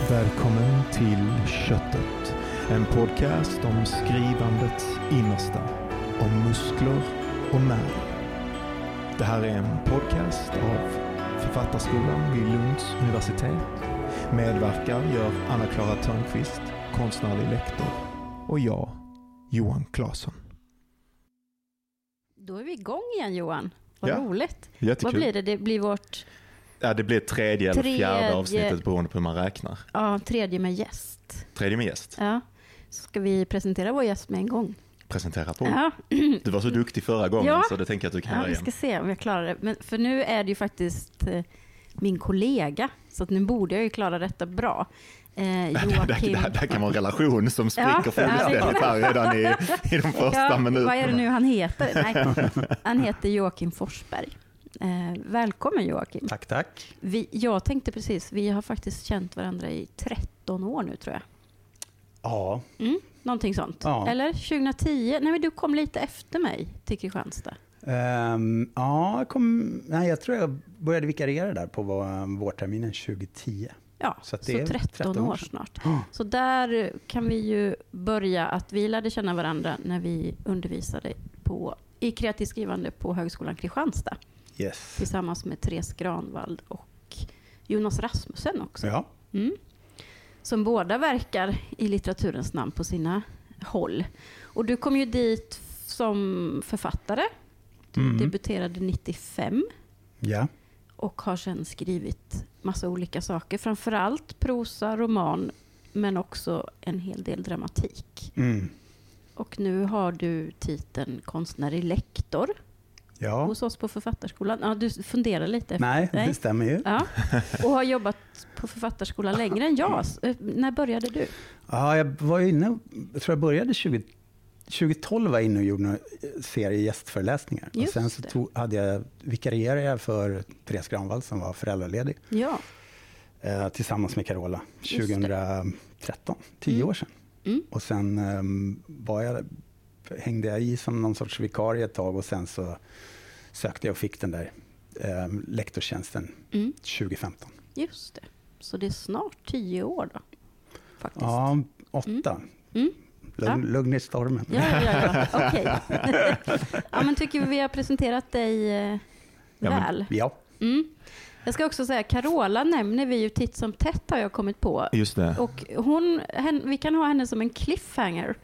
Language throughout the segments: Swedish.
Välkommen till Köttet. En podcast om skrivandets innersta. Om muskler och nerv. Det här är en podcast av Författarskolan vid Lunds universitet. Medverkar gör Anna-Klara Törnqvist, konstnärlig lektor. Och jag, Johan Claesson. Då är vi igång igen Johan. Vad Ja, roligt. Jättekul. Vad blir det? Det blir vårt Ja, det blir tredje eller Tredje- fjärde avsnittet beroende på hur man räknar. ja, tredje med gäst. Tredje med gäst. Ja. Ska vi presentera vår gäst med en gång? Presentera på. Ja, Du var så duktig förra gången Ja. så det tänker jag att du kan ja göra vi igen. ska se om jag klarar det. Men för nu är det ju faktiskt eh, min kollega, så att nu borde jag ju klara detta bra. Eh, Joakim... kan vara en relation som spricker Ja, ja, det fullständigt här redan i, i de första ja, minuterna. vad är det nu han heter? Nej, han heter Joakim Forsberg. Eh, välkommen Joakim. Tack, tack. Vi, jag tänkte precis, vi har faktiskt känt varandra i 13 år nu tror jag. Ja, Mm, någonting sånt. Ja. Eller 2010? Nej, men du kom lite efter mig till Kristianstad. Ehm, ja jag, kom, nej, jag tror jag började vikariera där på vår- vårterminen 2010. Ja, Så så, att det är 13, 13 år snart. Ja. Så där kan vi ju börja att vi lärde känna varandra när vi undervisade på, i kreativt skrivande på Högskolan Kristianstad Yes. tillsammans med Therese Granvall och Jonas Rasmussen också. Ja, Mm. Som båda verkar i litteraturens namn på sina håll. Och du kom ju dit som författare. Du Mm. debuterade 95 ja. och har sedan skrivit massa olika saker. Framförallt prosa, roman, men också en hel del dramatik. Mm. Och nu har du titeln konstnärlig lektor ja. hos oss på Författarskolan. Ja, du funderar lite. efter- Nej, det stämmer ju. Ja. Och har jobbat på Författarskolan längre än jag. Eh, När började du? Ja, jag var inne, jag tror jag började 20, 2012 var jag inne och gjorde en serie gästföreläsningar. och sen så tog, hade jag, vikarierade jag för Therese Granvall som var föräldraledig Ja. eh, tillsammans med Carola Just det. 2013, tio Mm. år sedan. Mm. Och sen ehm, var jag, hängde jag i som någon sorts vikarie ett tag och sen så sökte jag och fick den där um, lektorstjänsten Mm. 2015. Just det. Så det är snart tio år då? Faktiskt. Ja, åtta. Mm. Lugn, Ja. lugn i stormen. Ja, ja, ja. ja. Okej. ja, men tycker vi vi har presenterat dig eh, Ja, men- väl? Ja, Mm. Jag ska också säga, Carola nämner vi ju titt som tätt har jag kommit på. Just det, Och hon, hen, vi kan ha henne som en cliffhanger.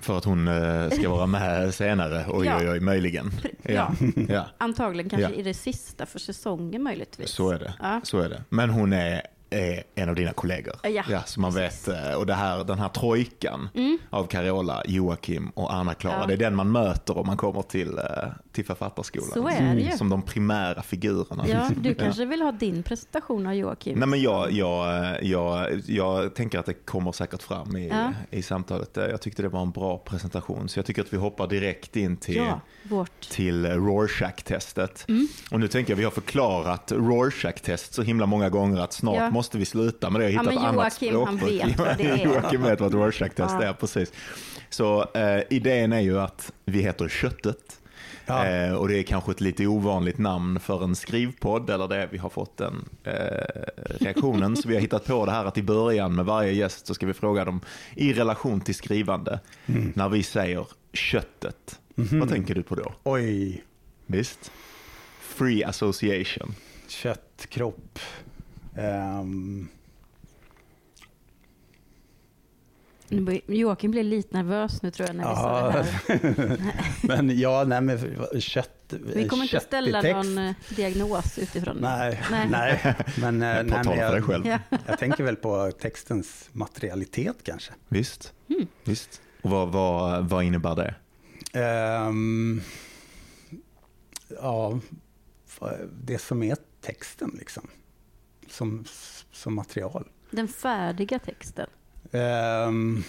För att hon eh, ska vara med senare. Oj, Ja. oj, oj, möjligen. Ja. ja, Antagligen kanske Ja. i det sista för säsongen möjligtvis. så är det. Ja. Så är det. Men hon är, är en av dina kollegor. Ja, så man vet. eh, Och det här, den här trojkan Mm. av Carola, Joakim och Anna-Klara. Ja. Det är den man möter om man kommer till, eh, till Författarskolan. Så är det ju. Som de primära figurerna. Ja, du kanske vill ha din presentation av Joakim? Nej, men jag, jag, jag, jag tänker att det kommer säkert fram i, Ja. i samtalet. Jag tyckte det var en bra presentation, så jag tycker att vi hoppar direkt in till, Ja, till Rorschach-testet. Mm. Och nu tänker jag, vi har förklarat Rorschach-test så himla många gånger att snart Ja. Måste vi sluta med det och hitta Ja, men ett annat Joakim, han språkbruk. vet vad det är. Joakim vet vad ett Rorschach-test Ja. är, precis. Så eh, idén är ju att vi heter Köttet. Ja. Eh, och det är kanske ett lite ovanligt namn för en skrivpodd, eller det vi har fått den eh, reaktionen. så vi har hittat på det här att i början med varje gäst så ska vi fråga dem i relation till skrivande. Mm. När vi säger köttet, Mhm. vad tänker du på då? oj, Visst? Free association. kött, kropp. Bör- Joakim blir lite nervös nu tror jag när vi sa det ja, här. men ja, nej men kött. Vi kommer inte ställa någon eh, diagnos utifrån Nej, Nej. nej. men, eh, nej, men jag, själv. Ja. jag tänker väl på textens materialitet kanske. Visst? Mm. Visst. Och vad, vad, vad innebär det? Ehm, ja, det som är texten liksom. Som, som material. Den färdiga texten. Ehm,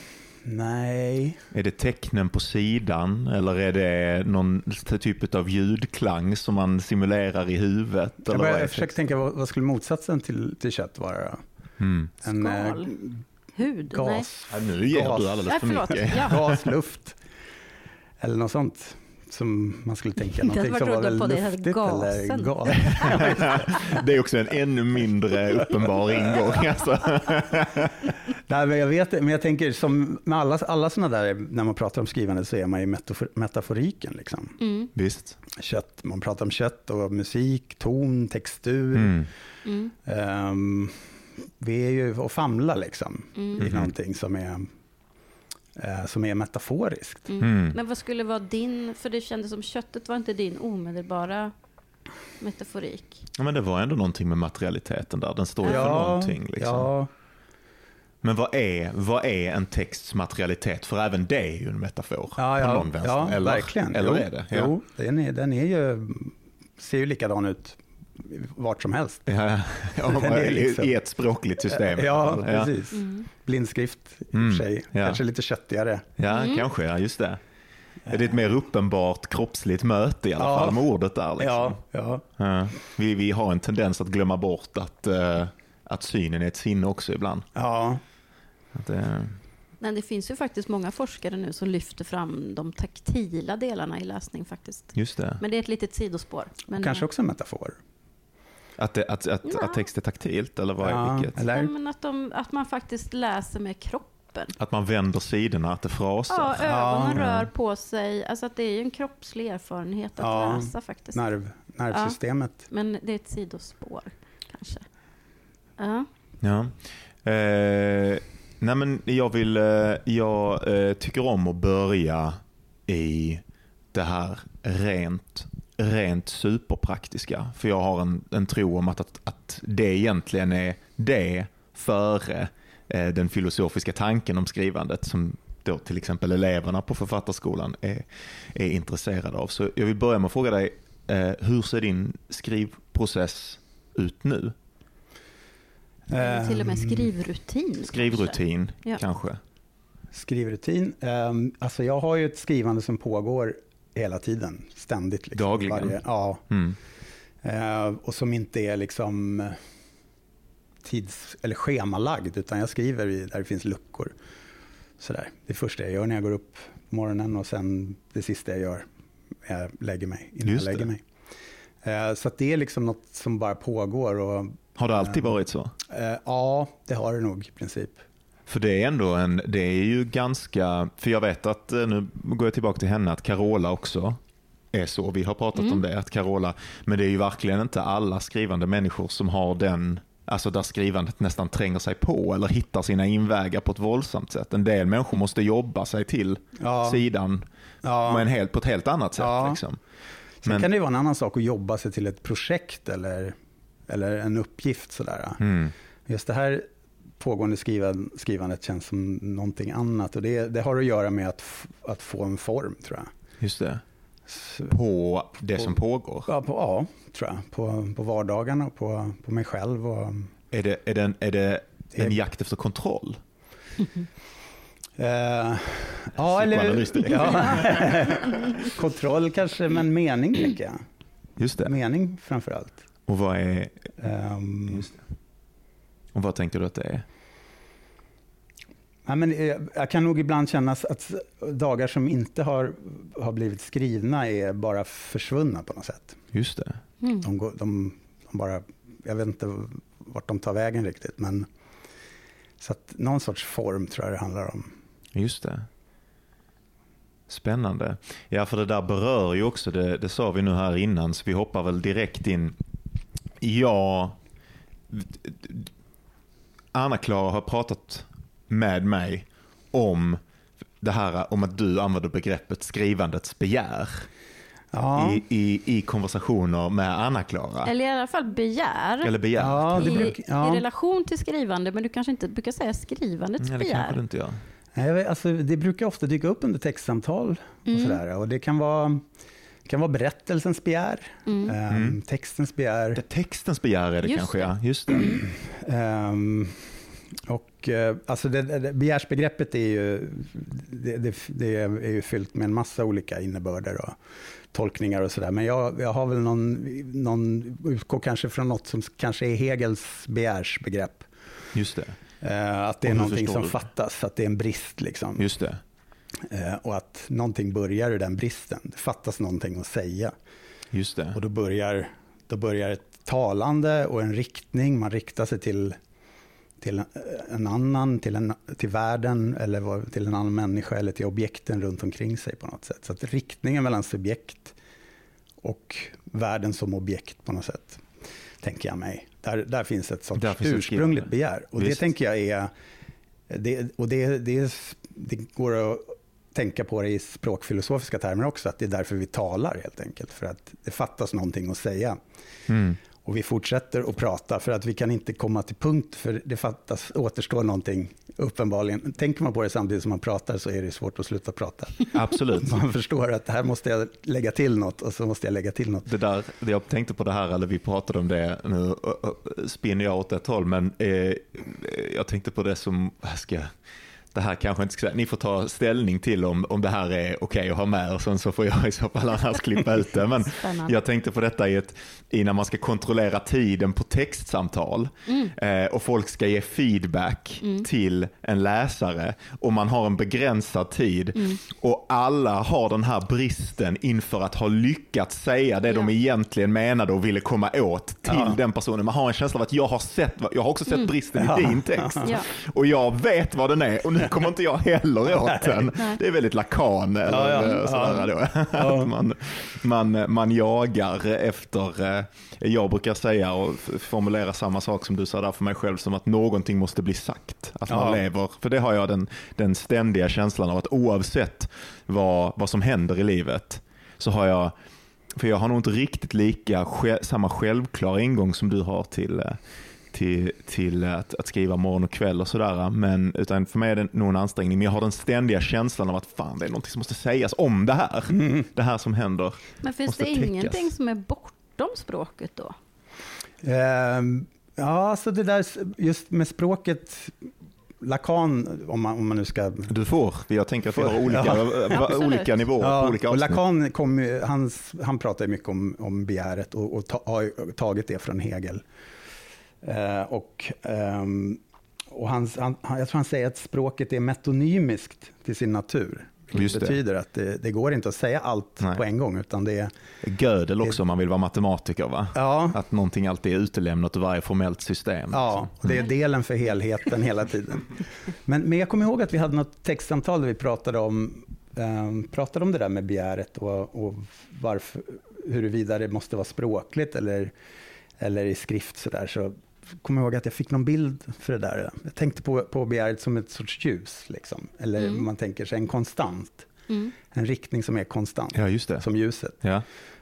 nej, Är det tecknen på sidan eller är det någon typ av ljudklang som man simulerar i huvudet? jag, Eller jag försöker tänka vad, vad skulle motsatsen till, till kött vara? Mm. En eh, Skal. Hud? Nej. gas, Ja, nu ger Gas. du alldeles Nej, för mycket. Ja. gas, luft eller något sånt. Som man skulle tänka någonting som var här luftigt eller galet. Det är också en ännu mindre uppenbar ingång. Alltså. Nej, men jag vet men jag tänker som med alla, alla sådana där, när man pratar om skrivande så är man i metafor, metaforiken. Liksom. Mm, Visst. Kött, man pratar om kött och musik, ton, textur. Mm. mm, Ehm, vi är ju och famlar liksom mm, i Mhm. någonting som är, eh, som är metaforiskt. mm. Mm. Men vad skulle vara din, för det kändes som köttet var inte din omedelbara metaforik. Ja, men det var ändå någonting med materialiteten där. Den står ju för någonting. Liksom. ja, Men vad är, vad är en texts materialitet? För även det är ju en metafor. ja, på ja, någon vänster. ja eller, verkligen. Eller jo, är det? Ja. Jo, den är, den är ju, ser ju likadan ut vart som helst. Ja, ja, är liksom- I ett språkligt system. Ja, ja. precis. Mm. Blindskrift i och Mm, för sig, ja. kanske lite köttigare. Ja, Mm. kanske. Ja, just det. Är det ett mer uppenbart kroppsligt möte i alla Ja. fall med ordet där? Liksom? Ja, ja. Ja. Vi, vi har en tendens att glömma bort att, eh, att synen är ett sinne också ibland. ja. Att, eh, Men det finns ju faktiskt många forskare nu som lyfter fram de taktila delarna i läsning faktiskt. just det. Men det är ett litet sidospår. Men, Kanske eh, också en metafor. Att, det, att, att, Ja. att text är taktilt eller vad är Ja, vilket? eller? Ja, men att, de, att man faktiskt läser med kroppen. Att man vänder sidorna, att det frasar. Ja, ögonen Ja. rör på sig. Alltså att det är ju en kroppslig erfarenhet att Ja, läsa faktiskt. Nerv, nervsystemet. Men det är ett sidospår kanske. Ja. Ja. Eh, nej men jag vill, eh, jag eh, tycker om att börja i det här rent, rent superpraktiska. För jag har en, en tro om att, att, att det egentligen är det före eh, den filosofiska tanken om skrivandet som då till exempel eleverna på författarskolan är, är intresserade av. Så jag vill börja med att fråga dig, eh, hur ser din skrivprocess ut nu? Till och med Ehm, skrivrutin. kanske. Skrivrutin Ja. kanske? Skrivrutin. Um, alltså jag har ju ett skrivande som pågår hela tiden, ständigt. Liksom, Dagligen? ja, Mm. Eh, och som inte är liksom eh, tids eller schemalagd, utan jag skriver i, där det finns luckor. Sådär. Det första jag gör när jag går upp på morgonen och sen det sista jag gör när jag lägger mig, innan Just jag lägger det. mig. Eh, så det är liksom något som bara pågår. Och, Har det alltid varit så? eh, ja, det har det nog i princip. För det är ändå en, det är ju ganska, för jag vet att, eh, nu går jag tillbaka till henne, att Carola också är så. Vi har pratat Mm. om det, att Carola, men det är ju verkligen inte alla skrivande människor som har den, alltså där skrivandet nästan tränger sig på eller hittar sina invägar på ett våldsamt sätt. En del människor måste jobba sig till Ja, sidan ja. men helt, på ett helt annat sätt. Ja. Liksom. Sen men- kan det vara en annan sak att jobba sig till ett projekt eller, eller en uppgift. Sådär. Mm. Just det här pågående skrivan, skrivandet känns som någonting annat. Och det, det har att göra med att, att få en form, tror jag. Just det. På det På- som pågår. ja, på, ja, tror jag. På, på vardagarna och på, på mig själv. Och, Är det, är det, en, är det en jakt efter kontroll? eh, ja, eller, ja. Kontroll kanske, men mening tänker jag. Just det. Mening framför allt. Och vad är, Just det. Och vad tänker du att det är? Ja, men eh, jag kan nog ibland känna att dagar som inte har, har blivit skrivna är bara försvunna på något sätt. Just det. Mm. De, går, de, de bara, jag vet inte vart de tar vägen riktigt. Men, så att någon sorts form tror jag det handlar om. Just det. Spännande. Ja, för det där berör ju också, det, det sa vi nu här innan, så vi hoppar väl direkt in. Ja, Anna-Klara har pratat med mig om det här om att du använder begreppet skrivandets begär Ja, i, i, i konversationer med Anna-Klara. Eller i alla fall begär. Eller begär. Ja, det I, bruk- ja. I relation till skrivande, men du kanske inte brukar säga skrivandets Mm, det kanske begär. du inte gör. Nej, alltså, det brukar ofta dyka upp under textsamtal. Och Mm. sådär, och det kan vara, det kan vara berättelsens begär, Mm. Mm. textens begär. Det textens begär är det Just kanske, det. ja. Just det. Ehm, och eh, alltså det, det, begärsbegreppet är ju, det, det, det är ju fyllt med en massa olika innebörder och tolkningar och sådär. Men jag, jag har väl någon, någon, utgår kanske från något som kanske är Hegels begärsbegrepp. Just det. Eh, att det är någonting som du? fattas, att det är en brist liksom. Just det. Eh, och att någonting börjar ur den bristen. Det fattas någonting att säga. Just det. Och då börjar, då börjar ett talande och en riktning. Man riktar sig till, till en annan, till, en, till världen eller till en annan människa eller till objekten runt omkring sig på något sätt. Så att riktningen mellan subjekt och världen som objekt på något sätt, tänker jag mig. Där, där finns ett sånt finns ursprungligt begär. Och Visst. det tänker jag är, det, och det, det, det går att tänka på det i språkfilosofiska termer också, att det är därför vi talar helt enkelt. För att det fattas någonting att säga. Mm. Och vi fortsätter att prata för att vi kan inte komma till punkt för det fattas, återstår någonting uppenbarligen. Tänker man på det samtidigt som man pratar så är det svårt att sluta prata. Absolut. Man förstår att här måste jag lägga till något och så måste jag lägga till något. Det där, jag tänkte på det här, eller vi pratade om det, nu spinner jag åt ett håll, men eh, jag tänkte på det som, vad ska jag, det här kanske inte ska, ni får ta ställning till om, om det här är okej att ha med och sen så får jag i så fall annars klippa ut det. Men Spännande. jag tänkte på detta i, ett, i när man ska kontrollera tiden på textsamtal eh, och folk ska ge feedback till en läsare och man har en begränsad tid och alla har den här bristen inför att ha lyckats säga det de Ja. egentligen menade och ville komma åt till Ja. den personen. Man har en känsla av att jag har sett, jag har också sett bristen i din text Ja. och jag vet vad den är och nu kommer inte jag heller åt den. Det är väldigt lakan eller Ja, ja. eh, sådär då. Att man, man, man jagar efter, eh, jag brukar säga och formulera samma sak som du sa där för mig själv, som att någonting måste bli sagt. Att man Ja. lever, för det har jag den, den ständiga känslan av att oavsett vad, vad som händer i livet så har jag, för jag har nog inte riktigt lika samma självklara ingång som du har till, eh, till, till att, att skriva morgon och kväll och sådär. Men, utan för mig är det nog en ansträngning. Men jag har den ständiga känslan av att fan, det är någonting som måste sägas om det här. Det här som händer. Men finns det täckas. ingenting som är bortom språket då? Ehm, ja, så det där just med språket, lakan, om man, om man nu ska Du får, jag tänker att vi har olika, Ja, olika nivåer på Ja, olika och avsnitt. Lacan kom, hans, han pratar mycket om, om begäret och, och ta, har tagit det från Hegel. Eh, och ehm, och han, han- jag tror han säger att språket är metonymiskt till sin natur. Vilket det. betyder att det, det går inte att säga allt Nej. på en gång. Utan det är, Gödel också om man vill vara matematiker va? ja, Att någonting alltid är utelämnat ur varje formellt system. Ja, och det är delen för helheten hela tiden. Men, men jag kommer ihåg att vi hade något textsamtal där vi pratade om, eh, pratade om det där med begäret och, och varför, huruvida det måste vara språkligt eller, eller i skrift. Så, där. så kommer jag ihåg att jag fick någon bild för det där. Jag tänkte på, på begäret som ett sorts ljus, liksom. eller Mm. man tänker sig en konstant. Mm. En riktning som är konstant, Ja, just det. som ljuset. Ja.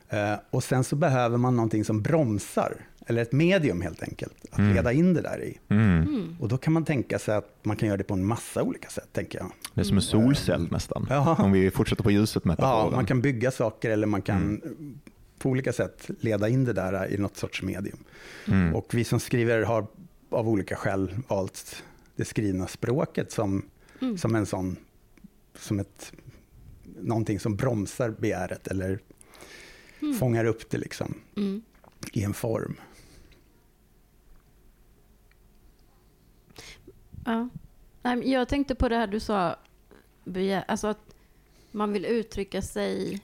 Eh, och sen så behöver man någonting som bromsar, eller ett medium helt enkelt, att Mm. leda in det där i. Mm. Mm. Och då kan man tänka sig att man kan göra det på en massa olika sätt, tänker jag. Det är som en solcell nästan. Ja. Om vi fortsätter på ljuset metaforen. Ja, man kan bygga saker eller man kan Mm. På olika sätt leda in det där i något sorts medium. Mm. Och vi som skriver har av olika skäl valt det skrivna språket som, Mm. som en sån, som ett, någonting som bromsar begäret eller Mm. fångar upp det liksom Mm. i en form. Ja. Jag tänkte på det här du sa, alltså att man vill uttrycka sig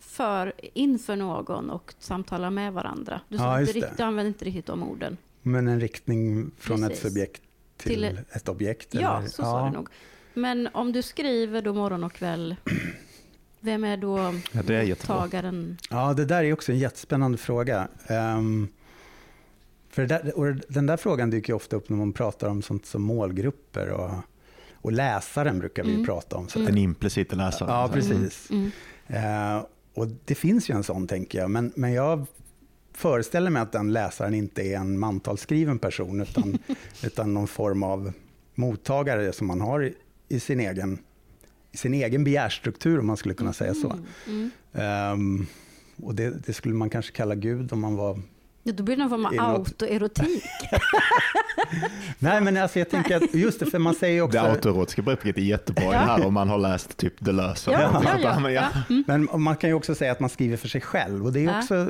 för, inför någon och samtala med varandra. Du, Ja, inte riktigt, du använde inte riktigt de orden. Men en riktning från Precis. ett subjekt till, Till- ett objekt? Ja, eller? så sa du nog. Men om du skriver då morgon och kväll, vem är då Ja, det är mottagaren? Ja, det där är också en jättespännande fråga. Ehm, för där, och den där frågan dyker ju ofta upp när man pratar om sånt som målgrupper och, och läsaren brukar vi ju Mm. prata om. Så Den implicita läsaren. Ja, precis. Mm. Eh, och det finns ju en sån, tänker jag. Men, men jag föreställer mig att den läsaren inte är en mantalsskriven person, utan, utan någon form av mottagare som man har i, i sin egen i sin egen begärstruktur, om man skulle kunna säga så. Mm. Mm. Ehm, och det, det skulle man kanske kalla Gud om man var... Ja, då blir det någon form av autoerotik. Nej, men alltså jag tänker att just det, för man säger också... Det autoerotiska begreppet är jättebra Ja. här om man har läst typ Deleuze. Ja, ja, ja. Men ja. Mm. Men man kan ju också säga att man skriver för sig själv och det är också,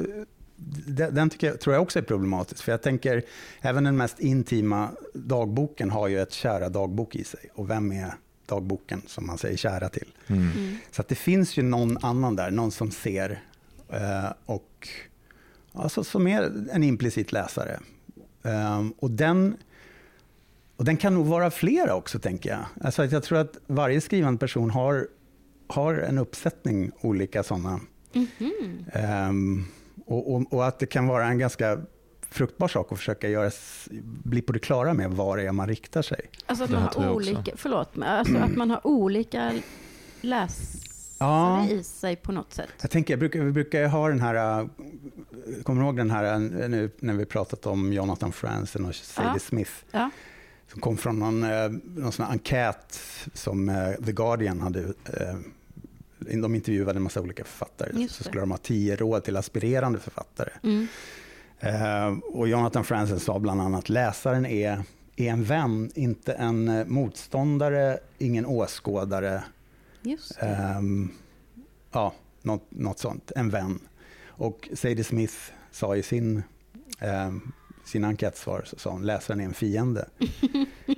den, den tycker jag, tror jag också är problematisk. För jag tänker, även den mest intima dagboken har ju ett kära dagbok i sig. Och vem är dagboken som man säger kära till. Mm. Mm. Så att det finns ju någon annan där, någon som ser eh, och alltså, som är en implicit läsare. Ehm, och, den, och den kan nog vara flera också, tänker jag. Alltså, att jag tror att varje skrivande person har, har en uppsättning olika sådana. Mhm. Ehm, och, och, och att det kan vara en ganska fruktbar sak att försöka göra, bli på det klara med var det är man riktar sig. Alltså att man har olika, förlåt, alltså att man har olika läsare Ja. i sig på något sätt. Jag tänker, jag brukar, vi brukar ju ha den här, äh, kommer du ihåg den här äh, nu när vi pratat om Jonathan Franzen och Sadie Ja. Smith? Ja. Som kom från någon, eh, någon sån enkät som eh, The Guardian hade. eh, De intervjuade en massa olika författare. Så skulle de ha tio råd till aspirerande författare. Mm. Eh, Och Jonathan Franzen sa bland annat läsaren är, är en vän, inte en eh, motståndare, ingen åskådare. Just. Ehm, ja, något, något sånt. En vän. Och Sadie Smith sa i sin, um, sin enkätsvar, så sa hon, läsaren är en fiende.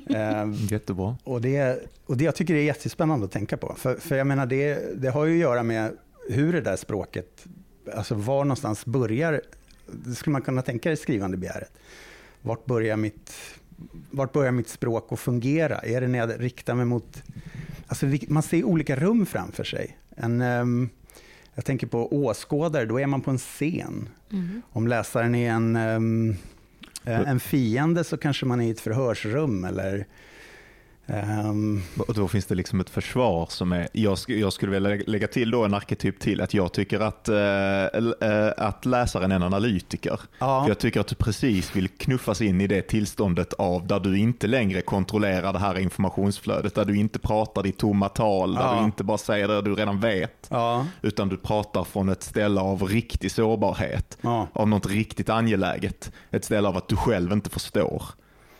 Ehm, Jättebra. och, det, och det jag tycker är jättespännande att tänka på. För, för jag menar, det, det har ju att göra med hur det där språket, alltså var någonstans börjar, det skulle man kunna tänka i skrivande begäret. Vart börjar mitt, vart börjar mitt språk att fungera? Är det när jag riktar mig mot, alltså man ser olika rum framför sig. En, ehm, jag tänker på åskådare, då är man på en scen. Mm. Om läsaren är en, ehm, eh, en fiende så kanske man är i ett förhörsrum eller ehm, Och då finns det liksom ett försvar som är, jag, sk- jag skulle vilja lä- lägga till då en arketyp till, att jag tycker att, l- eh, att läsaren är en analytiker. ja, jag tycker att du precis vill knuffas in i det tillståndet av där du inte längre kontrollerar det här informationsflödet, där du inte pratar ditt tomma tal, där Ja. du inte bara säger det du redan vet, ja, utan du pratar från ett ställe av riktig sårbarhet, av något riktigt angeläget, ett ställe av att du själv inte förstår.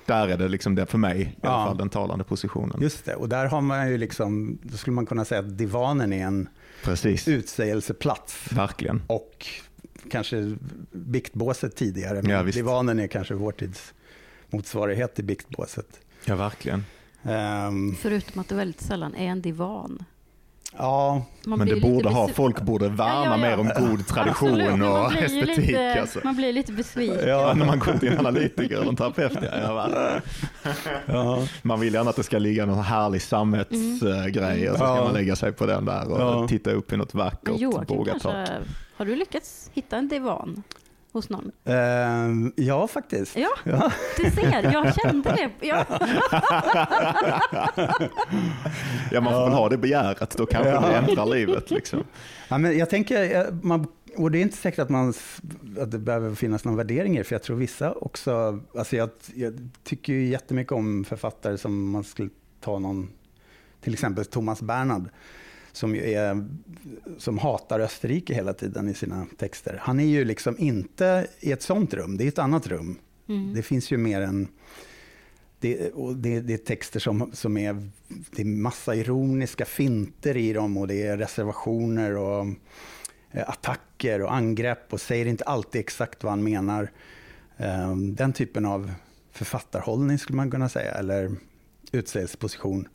Där är det liksom det för mig, i alla Ja. fall den talande positionen. just det. Och där har man ju liksom, då skulle man kunna säga att divanen är en Precis, utsägelseplats. verkligen. Och kanske biktbåset tidigare, men Ja, divanen är kanske vår tids motsvarighet till biktbåset. Ja, verkligen. Ehm, Förutom att det väldigt sällan är en divan. Ja, Man Men det borde ha, folk borde värna Ja, ja, mer om god tradition Absolut, och estetik. Lite, alltså. Man blir lite besviken. Ja, när man går till en analytiker eller en terapeut. Ja, ja, va? ja, Man vill gärna att det ska ligga någon härlig sammetsgrej och så ska Ja. man lägga sig på den där och Ja. titta upp i något vackert Joakim kanske, har du lyckats hitta en divan hos någon? Ehm, ja faktiskt. Ja, Ja. du ser, jag kände det. Ja. Ja, man får väl ha det begäret, då kanske Ja. det ändrar livet. Liksom. Ja, men jag tänker, eh, man, och det är inte säkert att, man, att det behöver finnas någon värdering i det, för jag tror vissa också, alltså jag, jag tycker ju jättemycket om författare som man skulle ta någon, till exempel Thomas Bernhard, som, ju är, som hatar Österrike hela tiden i sina texter. Han är ju liksom inte i ett sånt rum, det är ett annat rum. Mm. Det finns ju mer en... Det, det, det är texter som, som är... Det är massa ironiska finter i dem och det är reservationer och eh, attacker och angrepp och säger inte alltid exakt vad han menar. Eh, Den typen av författarhållning skulle man kunna säga, eller utsägelseposition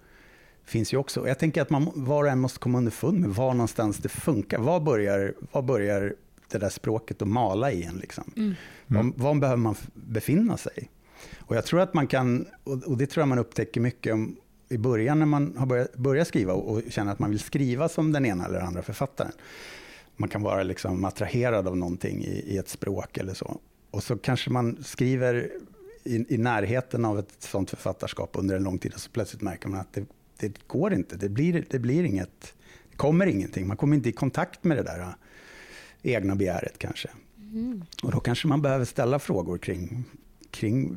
finns ju också. Jag tänker att man var och en måste komma underfund med var någonstans det funkar. Var börjar, var börjar det där språket att mala i en? Liksom? Mm. Var, var behöver man befinna sig? Och jag tror att man kan, och det tror jag man upptäcker mycket om, i början när man har börjat, börjat skriva och och känner att man vill skriva som den ena eller andra författaren. Man kan vara liksom attraherad av någonting i, i ett språk eller så. Och så kanske man skriver i, i närheten av ett sånt författarskap under en lång tid och så plötsligt märker man att det, det går inte. Det blir, det blir inget, det kommer ingenting. Man kommer inte i kontakt med det där äh, egna begäret kanske. Mm. Och då kanske man behöver ställa frågor kring, kring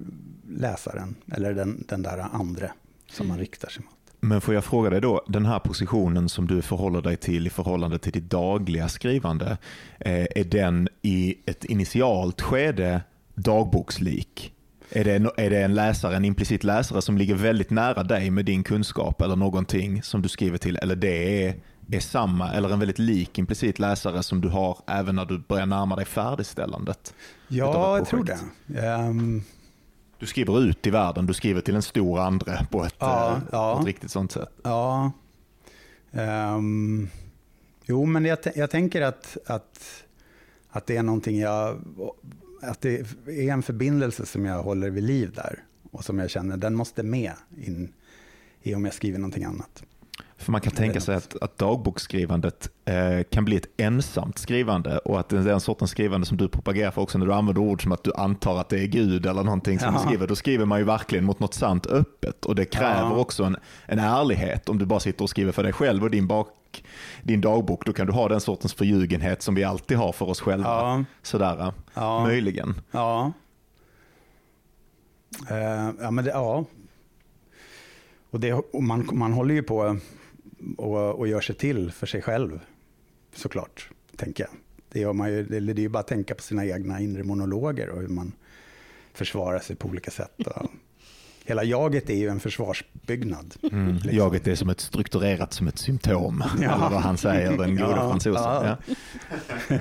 läsaren eller den, den där andra som man riktar sig mot. Men får jag fråga dig då, den här positionen som du förhåller dig till i förhållande till ditt dagliga skrivande, eh, är den i ett initialt skede dagbokslik? Är det, en, är det en läsare, en implicit läsare som ligger väldigt nära dig med din kunskap eller någonting som du skriver till, eller det är, är samma eller en väldigt lik implicit läsare som du har även när du börjar närma dig färdigställandet? Ja, jag tror det. Ehm, Du skriver ut i världen, du skriver till en stor andre på ett, Ja, eh, ja. på ett riktigt sånt sätt. Ja. Ehm, jo, men jag, jag tänker att, att, att det är någonting jag... Att det är en förbindelse som jag håller vid liv där. Och som jag känner, den måste med in i om jag skriver någonting annat. För man kan tänka sig att, att dagboksskrivandet eh, kan bli ett ensamt skrivande och att det är den sortens skrivande som du propagerar för också när du använder ord som att du antar att det är Gud eller någonting som Ja. du skriver. Då skriver man ju verkligen mot något sant öppet och det kräver Ja. också en, en ärlighet. Om du bara sitter och skriver för dig själv och din, bak, din dagbok, då kan du ha den sortens förljugenhet som vi alltid har för oss själva. Ja, Sådär, ja, möjligen. ja. Eh, ja, men det, ja. Och, det, och man, man håller ju på och, och gör sig till för sig själv, såklart, tänker jag. Det, gör man ju, det, det är ju bara att tänka på sina egna inre monologer och hur man försvarar sig på olika sätt. Och, hela jaget är ju en försvarsbyggnad. Mm. Liksom. Jaget är som ett strukturerat som ett symptom, Ja. eller vad han säger, den gode Ja, fransosen. ja. Ja.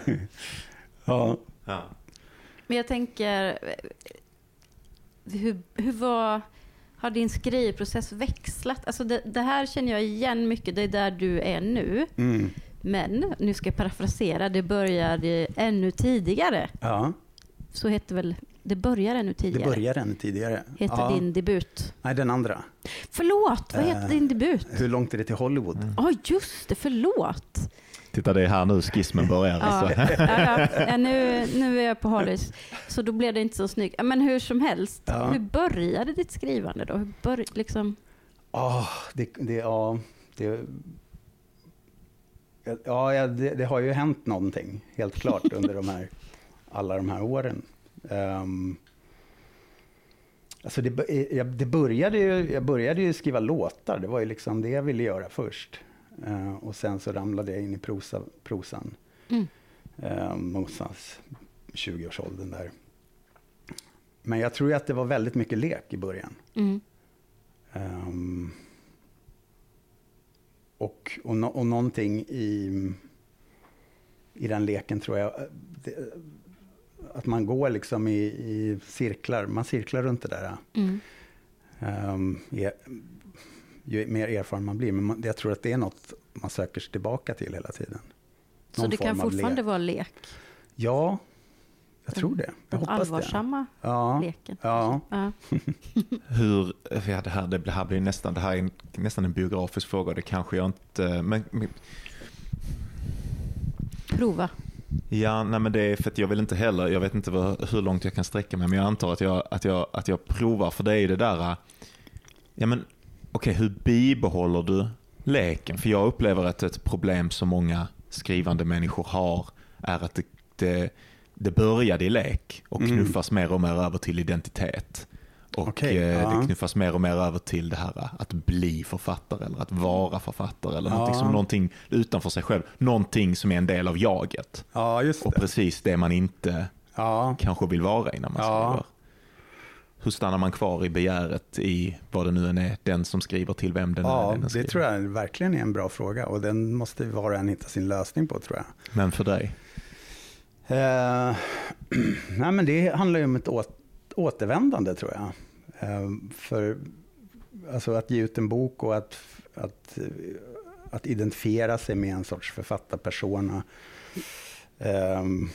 Ja. Ja. Men jag tänker, hur, hur var, har din skrivprocess växlat? Alltså det, det här känner jag igen mycket, det är där du är nu. Mm. Men, nu ska jag parafrasera, det började ännu tidigare. ja, Så heter väl, det börjar ännu det tidigare. börjar ännu tidigare. Heter ja. din debut. Nej, den andra. Förlåt, vad Eh, heter din debut? Hur långt är det till Hollywood? Mm. Ja, just det, förlåt. Titta, det är här nu skismen börjar. Ja, Alltså. ja, ja. ja, nu, nu är jag på Harleys, så då blev det inte så snyggt. Ja, Men hur som helst, Ja. hur började ditt skrivande då? Hur bör, liksom, Ah, det, det, ja, det, ja, ja, det, det har ju hänt någonting, helt klart, under de här, alla de här åren. Um, alltså det, bör- jag, det började ju, jag började ju skriva låtar, det var ju liksom det jag ville göra först. Eh, och sen så ramlade jag in i prosa, prosan, Mm. um, någonstans 20-årsåldern där. Men jag tror att det var väldigt mycket lek i början. mm, Ehm, och, och, no, och någonting i, i den leken tror jag, det, att man går liksom i, i cirklar, man cirklar runt det där. mm. Je- ju mer erfaren man blir, men man, jag tror att det är något man söker sig tillbaka till hela tiden. Så Någon det kan fortfarande lek. vara lek? Ja, jag tror det. Jag Den hoppas det. allvarsamma Ja, leken? ja. Ja. Hur, ja, det, här, det här blir nästan, det här är en, nästan en biografisk fråga, det kanske jag inte... Men, men, Prova. Ja, nej, men det är för att jag vill inte heller, jag vet inte vad, hur långt jag kan sträcka mig, men jag antar att jag, att jag, att jag provar, för det är ju det där, ja men okej, hur bibehåller du leken? För jag upplever att ett problem som många skrivande människor har är att det, det, det började i lek och Mm. knuffas mer och mer över till identitet. Och Okej, eh, ja. det knuffas mer och mer över till det här att bli författare eller att vara författare eller Ja. någonting, som, någonting utanför sig själv. Någonting som är en del av jaget. ja, Och precis det man inte Ja. kanske vill vara innan man skriver. Hur stannar man kvar i begäret i vad det nu än är, den som skriver till vem än Ja, är den det tror jag verkligen är en bra fråga och den måste var och en hitta sin lösning på tror jag. Men för dig? Eh, nej, men det handlar ju om ett åt, återvändande tror jag. Ehm, för alltså att ge ut en bok och att, att, att identifiera sig med en sorts författarpersona. Um,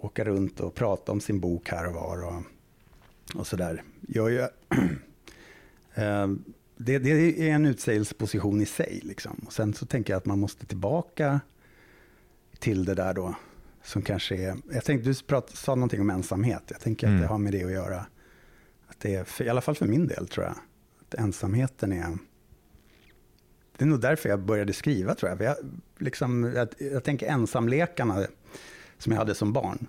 åka runt och prata om sin bok här och var och, och sådär. Jag, jag, um, ehm, det, det är en utsägelseposition i sig. Liksom. Och sen så tänker jag att man måste tillbaka till det där då. Som kanske är, jag tänkte, du prat, sa någonting om ensamhet. Jag tänker Mm. att det har med det att göra. Att det är, för, I alla fall för min del tror jag. Att ensamheten är... Det är nog därför jag började skriva tror jag. För jag, liksom, jag, jag tänker ensamlekarna som jag hade som barn.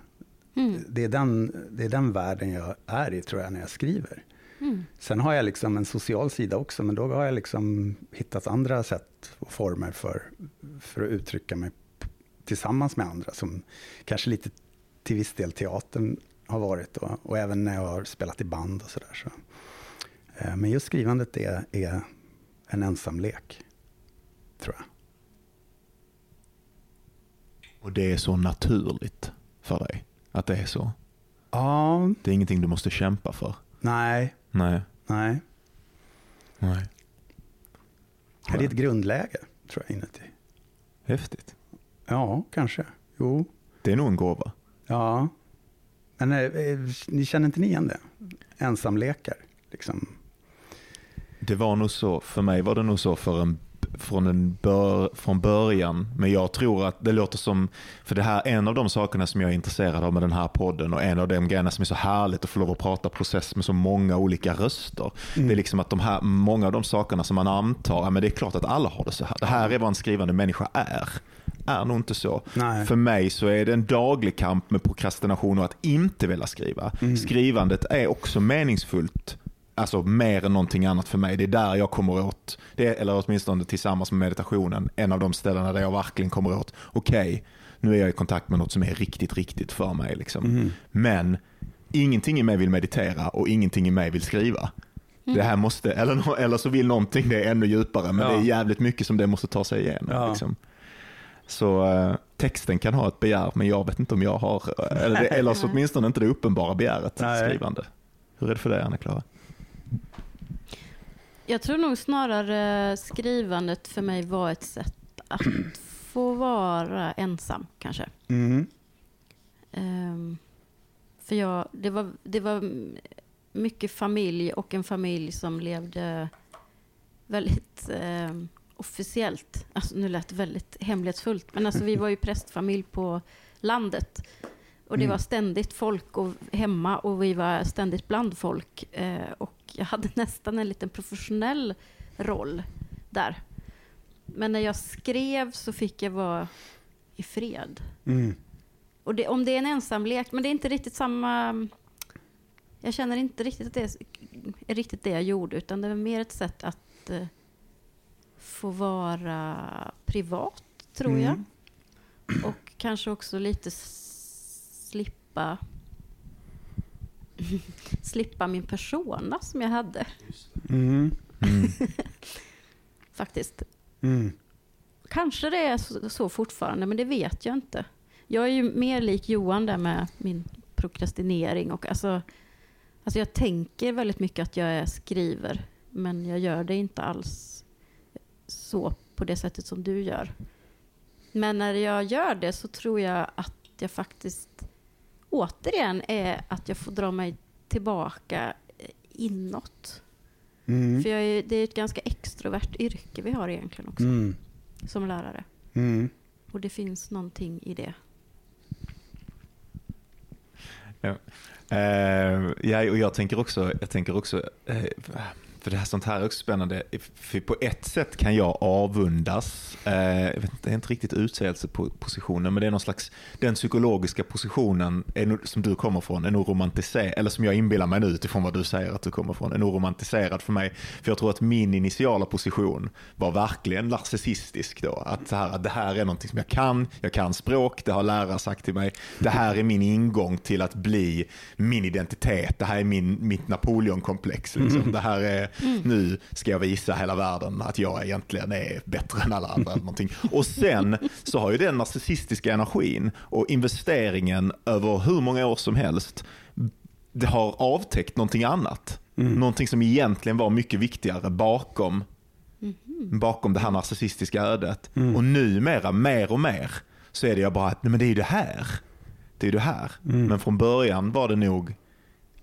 Mm. Det är, den, det är den världen jag är i tror jag när jag skriver. Mm. Sen har jag liksom en social sida också, men då har jag liksom hittat andra sätt och former för, för att uttrycka mig tillsammans med andra, som kanske lite till viss del teatern har varit och, och även när jag har spelat i band och sådär. Så. Eh, Men just skrivandet är, är en ensamlek, tror jag. Och det är så naturligt för dig att det är så. Ja, Det är ingenting du måste kämpa för. Nej, Nej. nej. Nej. Det är ett grundläge, tror jag, inuti. Häftigt. Ja, kanske. Jo, Det är nog en gåva. ja. Men eh, eh, ni känner inte ni igen det? Ensamlekar, liksom. Det var nog så, för mig var det nog så för en, från, en bör, från början. Men jag tror att det låter som, för det här är en av de sakerna som jag är intresserad av med den här podden och en av de grejerna som är så härligt att få lov att prata process med så många olika röster. Mm. Det är liksom att de här, många av de sakerna som man antar, men det är klart att alla har det så här. Det här är vad en skrivande människa är. Är nog inte så. Nej. För mig så är det en daglig kamp med prokrastination och att inte vilja skriva. Skrivandet är också meningsfullt. Alltså mer än någonting annat för mig. Det är där jag kommer åt, det är, eller åtminstone tillsammans med meditationen, en av de ställena där jag verkligen kommer åt, okej, nu är jag i kontakt med något som är riktigt, riktigt för mig. Liksom. Men ingenting i mig vill meditera och ingenting i mig vill skriva. Det här måste, eller, eller så vill någonting det ännu djupare, men Ja. det är jävligt mycket som det måste ta sig igenom. Ja. Liksom. Så eh, texten kan ha ett begär, men jag vet inte om jag har, eller, det, eller så åtminstone inte det uppenbara begäret Nej. skrivande. Hur är det för dig Anna-Klara? Jag tror nog snarare skrivandet för mig var ett sätt att få vara ensam kanske. Mm. Ehm, för jag, det, var, det var mycket familj och en familj som levde väldigt ehm, officiellt. Alltså, nu lät det väldigt hemlighetsfullt, men alltså, vi var ju prästfamilj på landet. Och det Mm. var ständigt folk och, hemma och vi var ständigt bland folk. Eh, och jag hade nästan en liten professionell roll där. Men när jag skrev så fick jag vara i fred. Mm. Och det, om det är en ensamlek, men det är inte riktigt samma... Jag känner inte riktigt att det är, riktigt det jag gjorde, utan det var mer ett sätt att eh, få vara privat, tror jag. Mm. Och kanske också lite slippa slippa min persona som jag hade, Mm. Mm. faktiskt. Mm. Kanske det är så, så fortfarande, men det vet jag inte. Jag är ju mer lik Johan där med min prokrastinering. Och alltså, alltså jag tänker väldigt mycket att jag är skriver, men jag gör det inte alls så på det sättet som du gör. Men när jag gör det så tror jag att jag faktiskt återigen är att jag får dra mig tillbaka eh, inåt. Mm. För jag är, det är ett ganska extrovert yrke vi har egentligen också, Mm. som lärare. Mm. Och det finns någonting i det. Eh, ja, och jag tänker också, jag tänker också eh, för det här sånt här är också spännande. För på ett sätt kan jag avundas, eh, jag vet inte, det är inte riktigt utsägelsepositionen, men det är någon slags, den psykologiska positionen är som du kommer från är nog romantiserad, eller som jag inbillar mig nu utifrån vad du säger att du kommer från, är nog romantiserad för mig. För jag tror att min initiala position var verkligen narcissistisk då. Att det här, att det här är någonting som jag kan, jag kan språk, det har lärare sagt till mig. Det här är min ingång till att bli min identitet, det här är min, mitt Napoleonkomplex. Liksom. Det här är, nu ska jag visa hela världen att jag egentligen är bättre än alla andra. eller någonting. Och sen så har ju den narcissistiska energin och investeringen över hur många år som helst det har avtäckt någonting annat. Någonting som egentligen var mycket viktigare bakom, bakom det här narcissistiska ödet. Och numera, mer och mer, så är det jag bara att nej, men det är ju det här. Det är ju det här. Men från början var det nog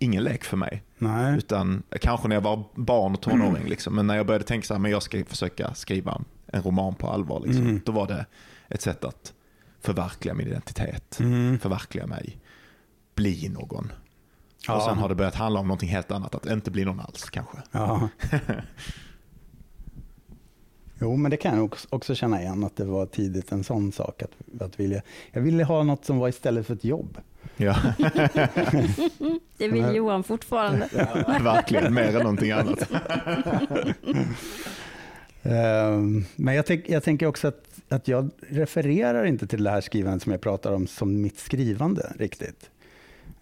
ingen lek för mig. Nej. Utan kanske när jag var barn och tonåring. Liksom. Men när jag började tänka så här, men jag ska försöka skriva en roman på allvar. Liksom. Mm. Då var det ett sätt att förverkliga min identitet. Mm. Förverkliga mig. Bli någon. Ja. Och sen har det börjat handla om någonting helt annat. Att inte bli någon alls kanske. Ja. Jo, men det kan jag också- också känna igen, att det var tidigt en sån sak. Att, att vilja, jag ville ha något som var istället för ett jobb. Ja, Det vill Men- Johan fortfarande. verkligen. Mer än någonting annat. Ehm, Men jag, tänk, jag tänker också att, att jag refererar inte till det här skrivandet som jag pratar om som mitt skrivande riktigt.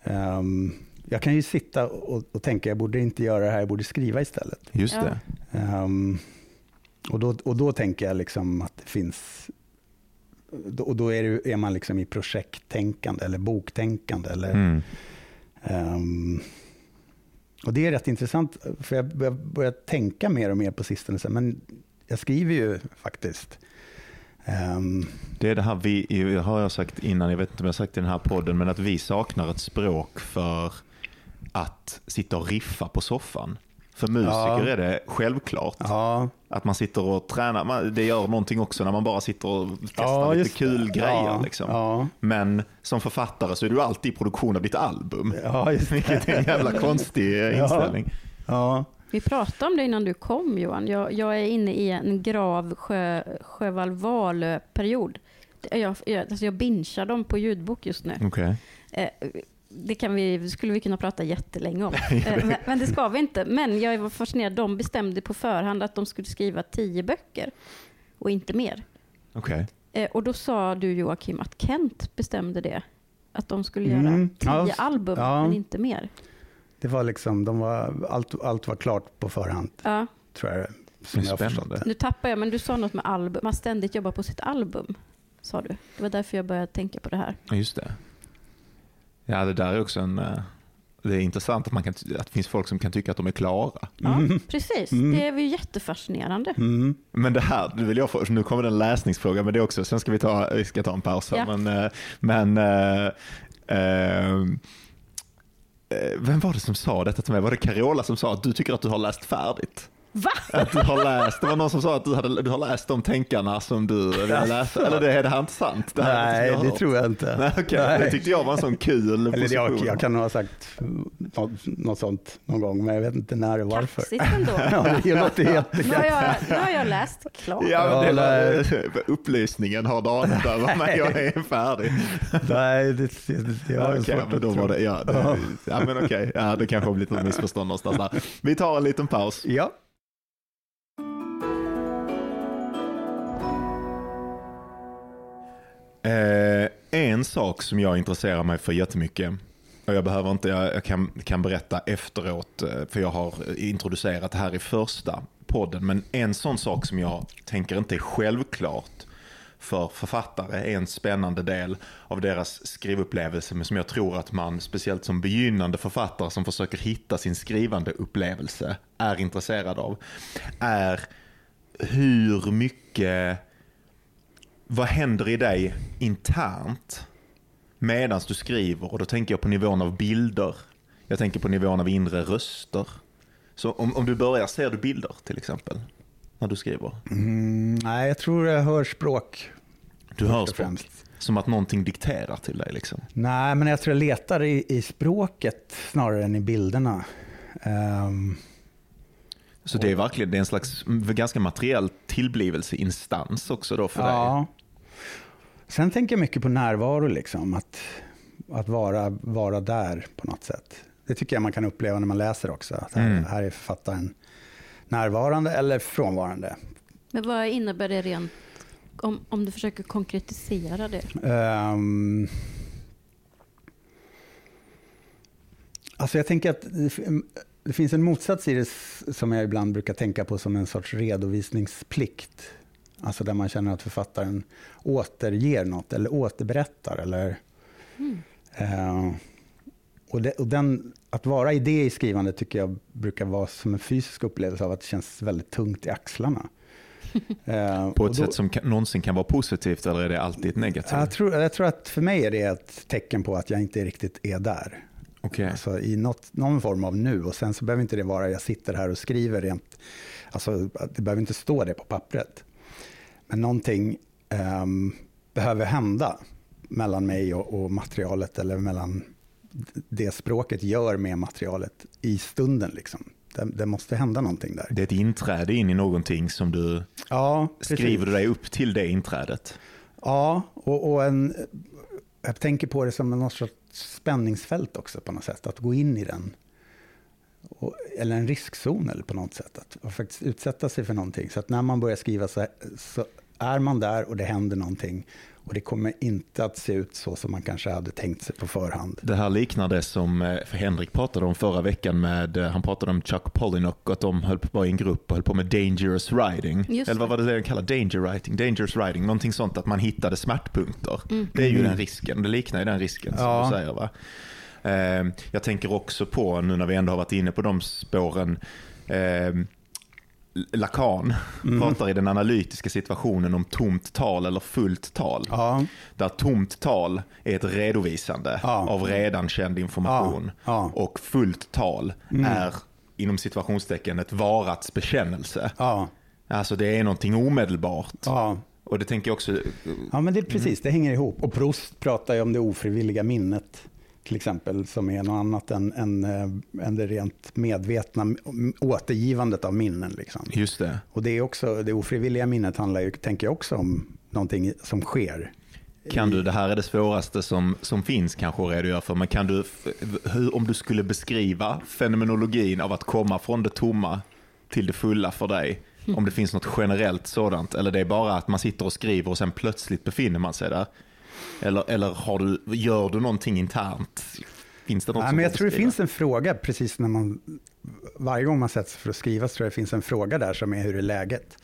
Ehm, jag kan ju sitta och, och tänka, jag borde inte göra det här, jag borde skriva istället. Just Ja. det. Ehm, och, då, och då tänker jag liksom att det finns... Och då är, det, är man liksom i projekttänkande eller boktänkande. Eller, Mm. ehm, och det är rätt intressant, för jag börjar, börjar tänka mer och mer på sistone, men jag skriver ju faktiskt. Ehm, Det är det här vi, har jag sagt innan, jag vet inte om jag sagt det i den här podden, men att vi saknar ett språk för att sitta och riffa på soffan. För musiker Ja. är det självklart ja, att man sitter och tränar. Man, det gör någonting också när man bara sitter och testar ja, lite just det. kul grejer. Ja, Liksom. Ja, Men som författare så är du alltid i produktion av ditt album. ja, just det. Vilket är en jävla konstig Ja. inställning. Ja, Vi pratade om det innan du kom Johan. Jag, jag är inne i en grav sjö, Sjöwall-Wahlöö-period. Jag, jag, alltså jag bingear dem på ljudbok just nu. Okej. Eh, det kan vi, skulle vi kunna prata jättelänge om. Eh, men, men det ska vi inte. Men jag var fascinerad. De bestämde på förhand att de skulle skriva tio böcker och inte mer. Okej. Eh, och då sa du Joakim att Kent bestämde det. Att de skulle Mm, göra tio ja, album, ja. men inte mer. det var liksom, de var, allt, allt var klart på förhand, Ja, tror jag. Som jag förstått nu tappar jag, men du sa något med album. Man ständigt jobbar på sitt album, sa du. Det var därför jag började tänka på det här. Ja, just det. Ja, det där är också en... eh, Det är intressant att, man kan, att det finns folk som kan tycka att de är klara. Ja, Mm. precis. Mm. Det är ju jättefascinerande. Mm. Men det här, nu vill jag få, nu kommer det en läsningsfråga, men det också, sen ska vi ta, vi ska ta en paus här. Ja. Men, eh, men eh, eh, vem var det som sa detta till mig? Var det Carola som sa att du tycker att du har läst färdigt? Va? Att du har läst, det var någon som sa att du, hade, du har läst de tänkarna som du ville läsa. Eller det är det här inte sant? Det här är Nej, jag det hört. tror jag inte. Nej, okej. Nej. Det tyckte jag var en sån kul Eller jag, position. jag kan nog ha sagt något, något sånt någon gång, men jag vet inte när och varför. Kaxigt ändå. Ja, det låter Nu har, jag, nu har jag läst klart. Ja, men det var, upplysningen har danat över mig, jag är färdig. Nej, det, det, det har jag Okej, svårt men att då tro. var det, ja, det, ja men okej, ja, det kanske har blivit något missförstånd någonstans där. Vi tar en liten paus. Ja. Eh, en sak som jag intresserar mig för jättemycket, och jag behöver inte, jag, jag kan, kan berätta efteråt, eh, för jag har introducerat det här i första podden, men en sån sak som jag tänker inte är självklart för författare är en spännande del av deras skrivupplevelse, men som jag tror att man, speciellt som begynnande författare som försöker hitta sin skrivande upplevelse, är intresserad av, är hur mycket vad händer i dig internt medan du skriver? Och då tänker jag på nivån av bilder. Jag tänker på nivån av inre röster. Så om, om du börjar, ser du bilder till exempel? När du skriver? Mm, nej, jag tror jag hör språk. Du hör språk. främst. Som att någonting dikterar till dig liksom. Nej, men jag tror jag letar i, i språket snarare än i bilderna. Ehm, Så det är verkligen det är en slags ganska materiell tillblivelseinstans också då för dig. Sen tänker jag mycket på närvaro, liksom. Att, att vara, vara där på något sätt. Det tycker jag man kan uppleva när man läser också. Att här, Mm. här är författaren närvarande eller frånvarande. Men vad innebär det rent, om, om du försöker konkretisera det? Ehm, alltså jag tänker att det, det finns en motsats i det som jag ibland brukar tänka på som en sorts redovisningsplikt. Alltså där man känner att författaren återger något eller återberättar. Eller, Mm. eh, och det, och den, att vara i det i skrivandet tycker jag brukar vara som en fysisk upplevelse av att det känns väldigt tungt i axlarna. Eh, På ett då- sätt som kan, någonsin kan vara positivt eller är det alltid negativt? jag tror, jag tror att för mig är det ett tecken på att jag inte riktigt är där. Okej. Alltså i något, någon form av nu. Och sen så behöver inte det vara jag sitter här och skriver rent. Alltså det behöver inte stå det på pappret. Men någonting ehm, behöver hända mellan mig och, och materialet eller mellan det språket gör med materialet i stunden. Liksom. Det, det måste hända någonting där. Det är ett inträde in i någonting som du Ja, skriver du dig upp till det inträdet. Ja, och, och en, jag tänker på det som något sorts spänningsfält också på något sätt. Att gå in i den. Och, eller en riskzon eller på något sätt. Att, att faktiskt utsätta sig för någonting. Så att när man börjar skriva så, så är man där och det händer någonting. Och det kommer inte att se ut så som man kanske hade tänkt sig på förhand. Det här liknar det som eh, för Henrik pratade om förra veckan med, eh, han pratade om Chuck Palahniuk och att de höll på var i en grupp och höll på med dangerous writing. Just Eller vad det. var det de kallade danger writing? Dangerous writing, någonting sånt att man hittade smärtpunkter. Mm. Det är ju Mm. den risken, det liknar ju den risken som Ja. du säger va. Eh, jag tänker också på, nu när vi ändå har varit inne på de spåren, Lacan Mm. pratar i den analytiska situationen om tomt tal eller fullt tal. Ja, Där tomt tal är ett redovisande Ja. av redan känd information. Ja. Och fullt tal är inom situationstecken ett varats bekännelse. Alltså det är någonting omedelbart. ja. Och det tänker jag också, Ja, men det är precis, det hänger ihop. Och Proust pratar ju om det ofrivilliga minnet, till exempel, som är något annat än, än, eh, än det rent medvetna återgivandet av minnen. Liksom. just det. Och det, är också, det ofrivilliga minnet handlar ju, tänker jag också om någonting som sker. Kan du, det här är det svåraste som, som finns kanske att redogöra för, men kan du, hur, om du skulle beskriva fenomenologin av att komma från det tomma till det fulla för dig, om det finns något generellt sådant, eller det är bara att man sitter och skriver och sen plötsligt befinner man sig där? Eller, eller har du, gör du någonting internt? Finns det något Nej, men jag tror det finns en fråga, precis när man... Varje gång man sätter sig för att skriva så tror jag det finns en fråga där som är hur är läget?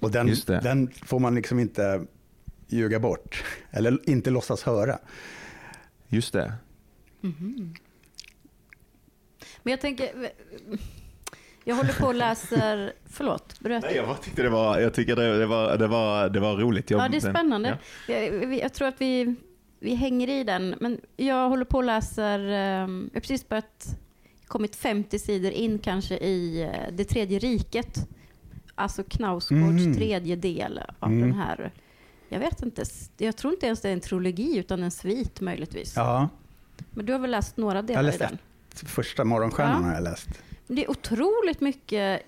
Och den, Just det. den får man liksom inte ljuga bort, eller inte låtsas höra. Just det. Men jag tänker, jag håller på och läser, förlåt, bröt Nej, jag tyckte det var, jag tycker det, det, var, det, var, det var roligt. Jag, Ja, det är spännande. ja. Jag, jag tror att vi, vi hänger i den. Men jag håller på och läser, ehm, jag har precis börjat, kommit 50 sidor in kanske i eh, Det tredje riket. Alltså Knausgårds Mhm. tredje del av Mm. den här, jag vet inte, jag tror inte ens det är en trilogi utan en svit möjligtvis. Ja, Men du har väl läst några jag delar i läst den? första Morgonstjärnan Ja. har jag läst. Det är otroligt mycket.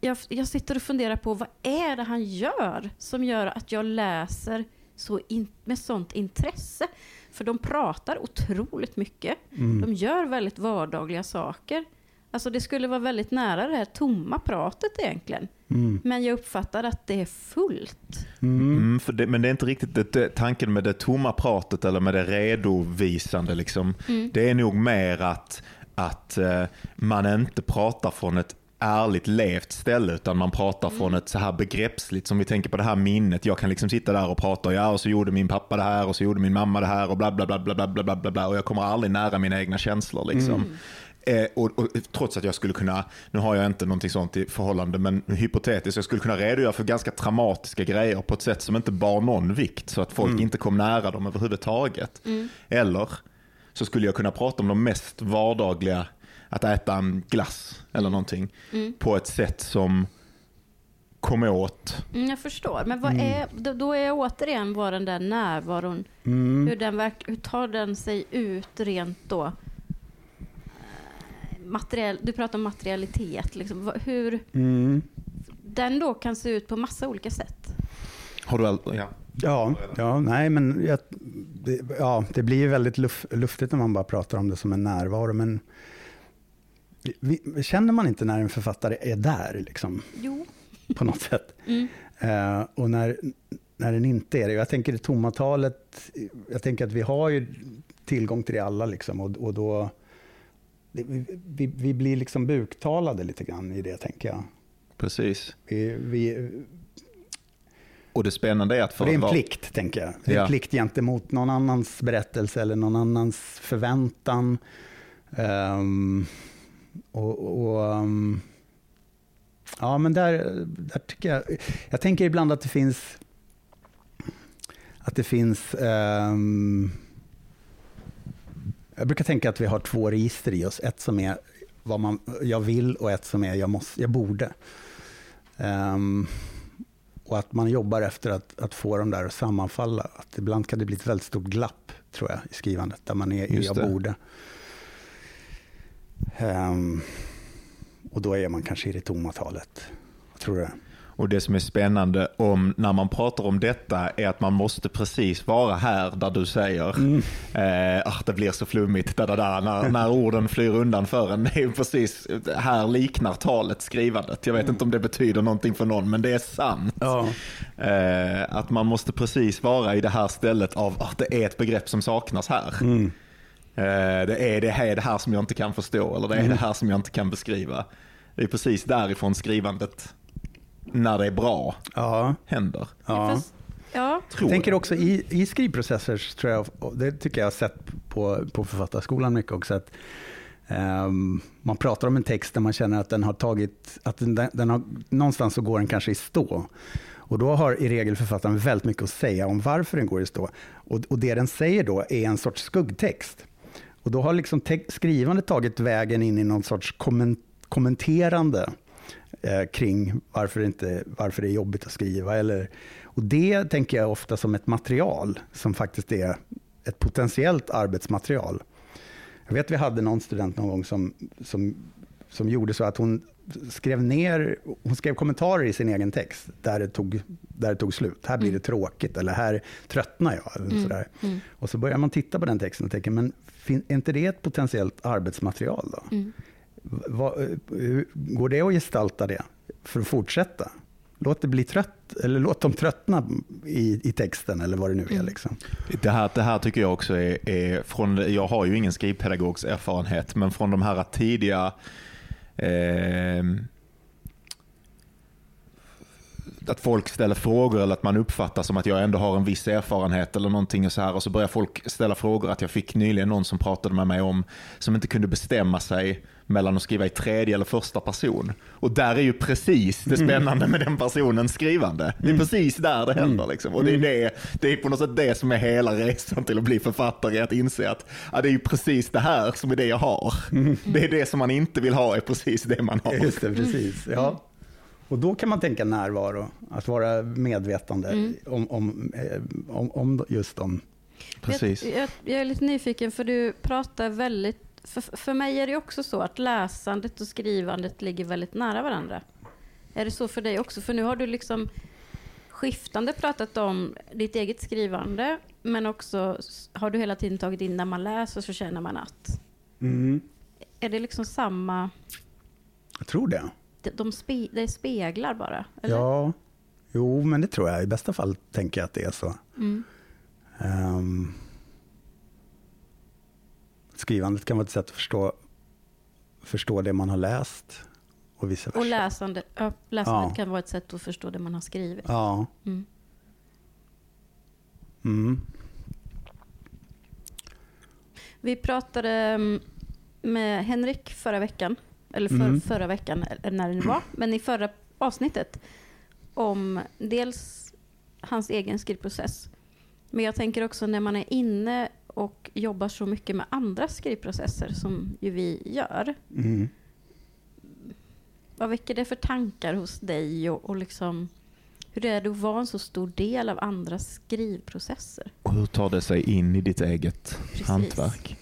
Jag, jag sitter och funderar på vad är det han gör som gör att jag läser så in, med sånt intresse? För de pratar otroligt mycket. Mm. De gör väldigt vardagliga saker. Alltså det skulle vara väldigt nära det här tomma pratet egentligen. Mm. Men jag uppfattar att det är fullt. Mm. Mm, för det, men det är inte riktigt det, det, tanken med det tomma pratet eller med det redovisande. Liksom. Mm. Det är nog mer att, att eh, man inte pratar från ett ärligt levt ställe utan man pratar mm. från ett så här begreppsligt som vi tänker på det här minnet. Jag kan liksom sitta där och prata ja och så gjorde min pappa det här och så gjorde min mamma det här och bla bla bla bla bla bla bla, bla och jag kommer aldrig nära mina egna känslor liksom. Mm. Eh, och, och, trots att jag skulle kunna, nu har jag inte någonting sånt i förhållande, men hypotetiskt, jag skulle kunna redogöra för ganska traumatiska grejer på ett sätt som inte bar någon vikt så att folk mm. inte kom nära dem överhuvudtaget. Mm. Eller så skulle jag kunna prata om de mest vardagliga, att äta en glass eller någonting, på ett sätt som kom åt. Mm, jag förstår. Men vad är, då, då är jag återigen var den där närvaron Mm. Hur, den verk, hur tar den sig ut rent då? Eh, Materiell, du pratar om materialitet. Liksom. Hur Mm. den då kan se ut på massa olika sätt. Har du all, ja. Ja, ja, nej, men jag, det, ja, det blir ju väldigt luft, luftigt när man bara pratar om det som en närvaro. Men vi, känner man inte när en författare är där, liksom, Jo. på något sätt? Mm. Eh, och när, när den inte är det. Jag tänker det tomma talet, jag tänker att vi har ju tillgång till det alla, liksom, och, och då... Det, vi, vi, vi blir liksom buktalade lite grann i det, tänker jag. Precis. Vi, vi, Och det spännande är att för det är en vara- plikt, tänker jag. Det är Ja. en plikt gentemot någon annans berättelse eller någon annans förväntan. Ehm, och, och, ehm, ja, men där, där tycker jag... Jag tänker ibland att det finns... Att det finns... ehm, jag brukar tänka att vi har två register i oss. Ett som är vad man, jag vill och ett som är jag, måste, jag borde. Ehm, och att man jobbar efter att, att få dem där att sammanfalla. Att ibland kan det bli ett väldigt stort glapp, tror jag, i skrivandet, där man är i jag borde. Ehm, och då är man kanske i det tomma talet. Vad tror du? Och det som är spännande om när man pratar om detta är att man måste precis vara här där du säger eh, ah, det blir så flummigt da, da, da, när, när orden flyr undan för en. Det är precis, här liknar talet skrivandet. Jag vet inte om det betyder någonting för någon men det är sant. Ja. Eh, att man måste precis vara i det här stället av att det är ett begrepp som saknas här. Mm. Eh, det, är det, här, det här som jag inte kan förstå eller det är det här som jag inte kan beskriva. Det är precis därifrån skrivandet, när det är bra, Ja. händer. ja. Ja, Tror Jag tänker jag. också i, i skrivprocesser, tror jag, och det tycker jag har sett på, på författarskolan mycket också, att ehm, man pratar om en text där man känner att den har tagit, att den, den har, någonstans så går den kanske i stå. Och då har i regel författaren väldigt mycket att säga om varför den går i stå. Och, och det den säger då är en sorts skuggtext. Och då har liksom skrivandet tagit vägen in i någon sorts kommen, kommenterande eh, kring varför det, inte, varför det är jobbigt att skriva. Eller, och det tänker jag ofta som ett material som faktiskt är ett potentiellt arbetsmaterial. Jag vet vi hade någon student någon gång som, som, som gjorde så att hon skrev ner, hon skrev kommentarer i sin egen text där det tog, där det tog slut. Här blir det tråkigt eller här tröttnar jag. Eller sådär. mm, Och så börjar man titta på den texten och tänker, men är inte det ett potentiellt arbetsmaterial då? mm. Vad, hur, går det att gestalta det för att fortsätta? Låt det bli trött, eller låt dem tröttna i, i texten eller vad det nu är. Mm. Liksom. Det här, det här tycker jag också är, är från, jag har ju ingen skrivpedagogs erfarenhet, men från de här tidiga eh, att folk ställer frågor eller att man uppfattar som att jag ändå har en viss erfarenhet eller någonting och så här och så börjar folk ställa frågor. Att jag fick nyligen någon som pratade med mig om som inte kunde bestämma sig mellan att skriva i tredje eller första person. Och där är ju precis det spännande med den personens skrivande. Det är precis där det händer. Liksom. Och det är, det, det är på något sätt det som är hela resan till att bli författare, att inse att ja, det är ju precis det här som är det jag har. Det är det som man inte vill ha, är precis det man har. Just det, precis. Ja. Och då kan man tänka närvaro, att vara medvetande Mm. om, om, eh, om, om just de... Precis. Jag, jag, jag är lite nyfiken för du pratar väldigt, för, för mig är det också så att läsandet och skrivandet ligger väldigt nära varandra. Är det så för dig också? För nu har du liksom skiftande pratat om ditt eget skrivande, men också har du hela tiden tagit in när man läser så känner man att. Är det liksom samma, Jag tror det. de, de spe, det speglar bara? Eller? Ja, jo, men det tror jag. I bästa fall tänker jag att det är så. Mm. Ehm, skrivandet kan vara ett sätt att förstå, förstå det man har läst och vice versa. Och läsande, ja, läsandet Ja. kan vara ett sätt att förstå det man har skrivit. Ja. Mm. Mm. Vi pratade mm, med Henrik förra veckan, eller för, Mm. förra veckan, eller när det nu var, men i förra avsnittet, om dels hans egen skrivprocess. Men jag tänker också när man är inne och jobbar så mycket med andra skrivprocesser som ju vi gör. Mm. Vad väcker det för tankar hos dig och, och liksom hur är det att vara en så stor del av andras skrivprocesser? Och hur tar det sig in i ditt eget Precis. hantverk?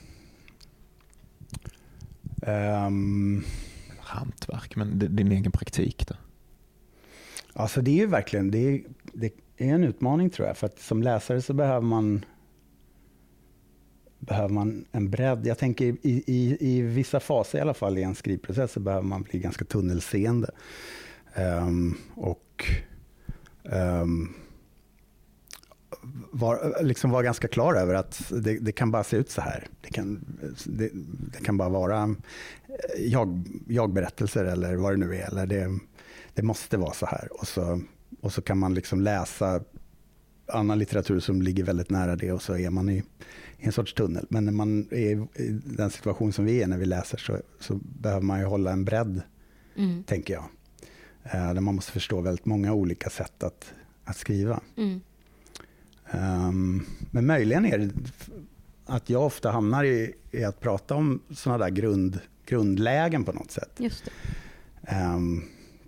Ehm, Hantverk, men din egen praktik då? Alltså det är ju verkligen det är, det är en utmaning tror jag. För att som läsare så behöver man behöver man en bredd. Jag tänker i, i, i vissa faser i alla fall i en skrivprocess så behöver man bli ganska tunnelseende. Um, och um, var, liksom vara ganska klar över att det, det kan bara se ut så här. Det kan, det, det kan bara vara eh, jag, jag-berättelser eller vad det nu är. Eller det, det måste vara så här. Och så, och så kan man liksom läsa annan litteratur som ligger väldigt nära det och så är man i en sorts tunnel. Men när man är i den situation som vi är när vi läser så, så behöver man ju hålla en bredd, Mm. tänker jag. Eh, där man måste förstå väldigt många olika sätt att, att skriva. Mm. Ehm, men möjligen är det att jag ofta hamnar i, i att prata om sådana där grund, grundlägen på något sätt. Just. Ehm,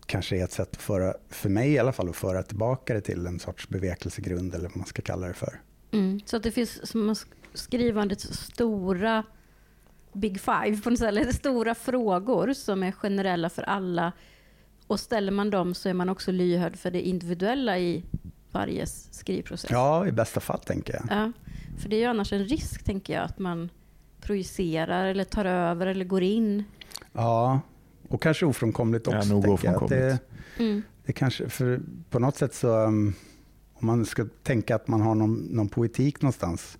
kanske är ett sätt att föra, för mig i alla fall, att föra tillbaka det till en sorts bevekelsegrund eller vad man ska kalla det för. Mm. Så att det finns som att skrivandets stora big five på något sätt, eller stora frågor som är generella för alla. Och ställer man dem så är man också lyhörd för det individuella i varje skrivprocess. Ja, i bästa fall tänker jag. Ja, för det är ju annars en risk, tänker jag, att man projicerar eller tar över eller går in. Ja, och kanske ofrånkomligt Ja, också. nog tänker jag. Att det, ofrånkomligt. Mm. det kanske, för på något sätt så, um, om man ska tänka att man har någon, någon poetik någonstans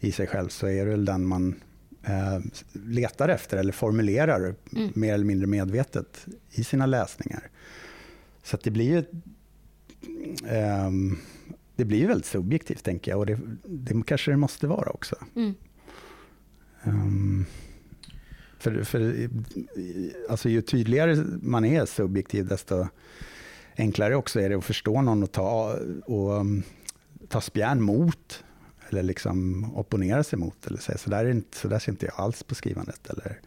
i sig själv, så är det väl den man eh, letar efter eller formulerar Mm. mer eller mindre medvetet i sina läsningar. Så det blir ju, ehm, det blir ju väldigt subjektivt, tänker jag. Och det, det kanske det måste vara också. Mm. Um, för, för alltså, ju tydligare man är subjektiv, desto enklare också är det att förstå någon och ta, och, ta spjärn mot eller liksom opponera sig mot. Eller säga, så, där är inte, så där ser inte jag alls på skrivandet. Eller,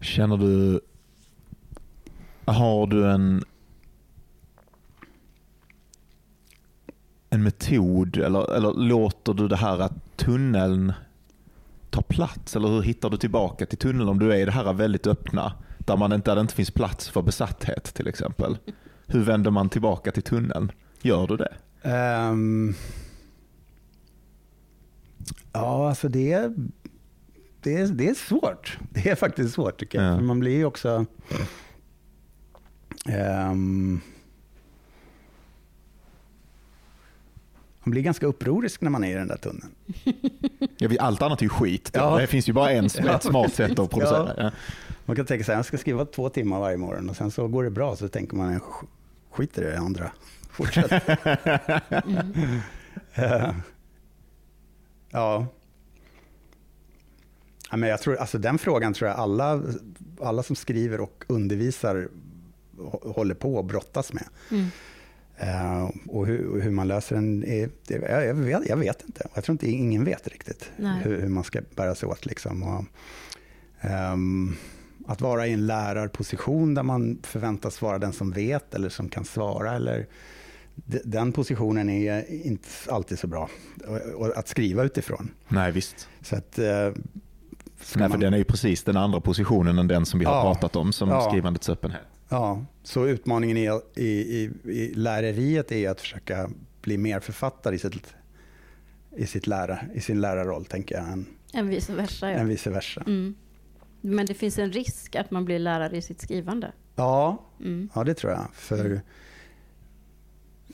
Känner du, har du en en metod eller, eller låter du det här att tunneln ta plats? Eller hur hittar du tillbaka till tunneln om du är i det här väldigt öppna där, man inte, där det inte finns plats för besatthet till exempel? Hur vänder man tillbaka till tunneln? Gör du det? Um, ja, alltså det är, det, det är svårt. Det är faktiskt svårt tycker jag. Ja. Man blir ju också... Um, man blir ganska upprorisk när man är i den där tunneln. Ja, allt annat är ju skit. Ja. Det finns ju bara en, ett smart sätt att producera. Ja. Man kan tänka sig jag ska skriva två timmar varje morgon och sen så går det bra så tänker man "Sk- skit i det andra. Fortsätt. Eh, ja. ja men jag tror, alltså den frågan tror jag alla, alla som skriver och undervisar hå- håller på att brottas med. Mm. Eh, och hur, och hur man löser den, är, det, jag, vet, jag vet inte. Jag tror inte ingen vet riktigt hur, hur man ska bära sig åt. Liksom. Och, ehm, att vara i en lärarposition där man förväntas vara den som vet eller som kan svara. Eller, de- den positionen är inte alltid så bra att skriva utifrån. Nej, visst. Så att, eh, Nej, för man- den är ju precis den andra positionen än den som vi har Ja. pratat om, som Ja. skrivandets öppenhet. Ja, så utmaningen i, i, i, i läreriet är att försöka bli mer författare i, sitt, i, sitt lära, i sin lärarroll, tänker jag, än, Än vice versa. Ja. än vice versa. Mm. Men det finns en risk att man blir lärare i sitt skrivande. Ja, Mm. ja, det tror jag. För,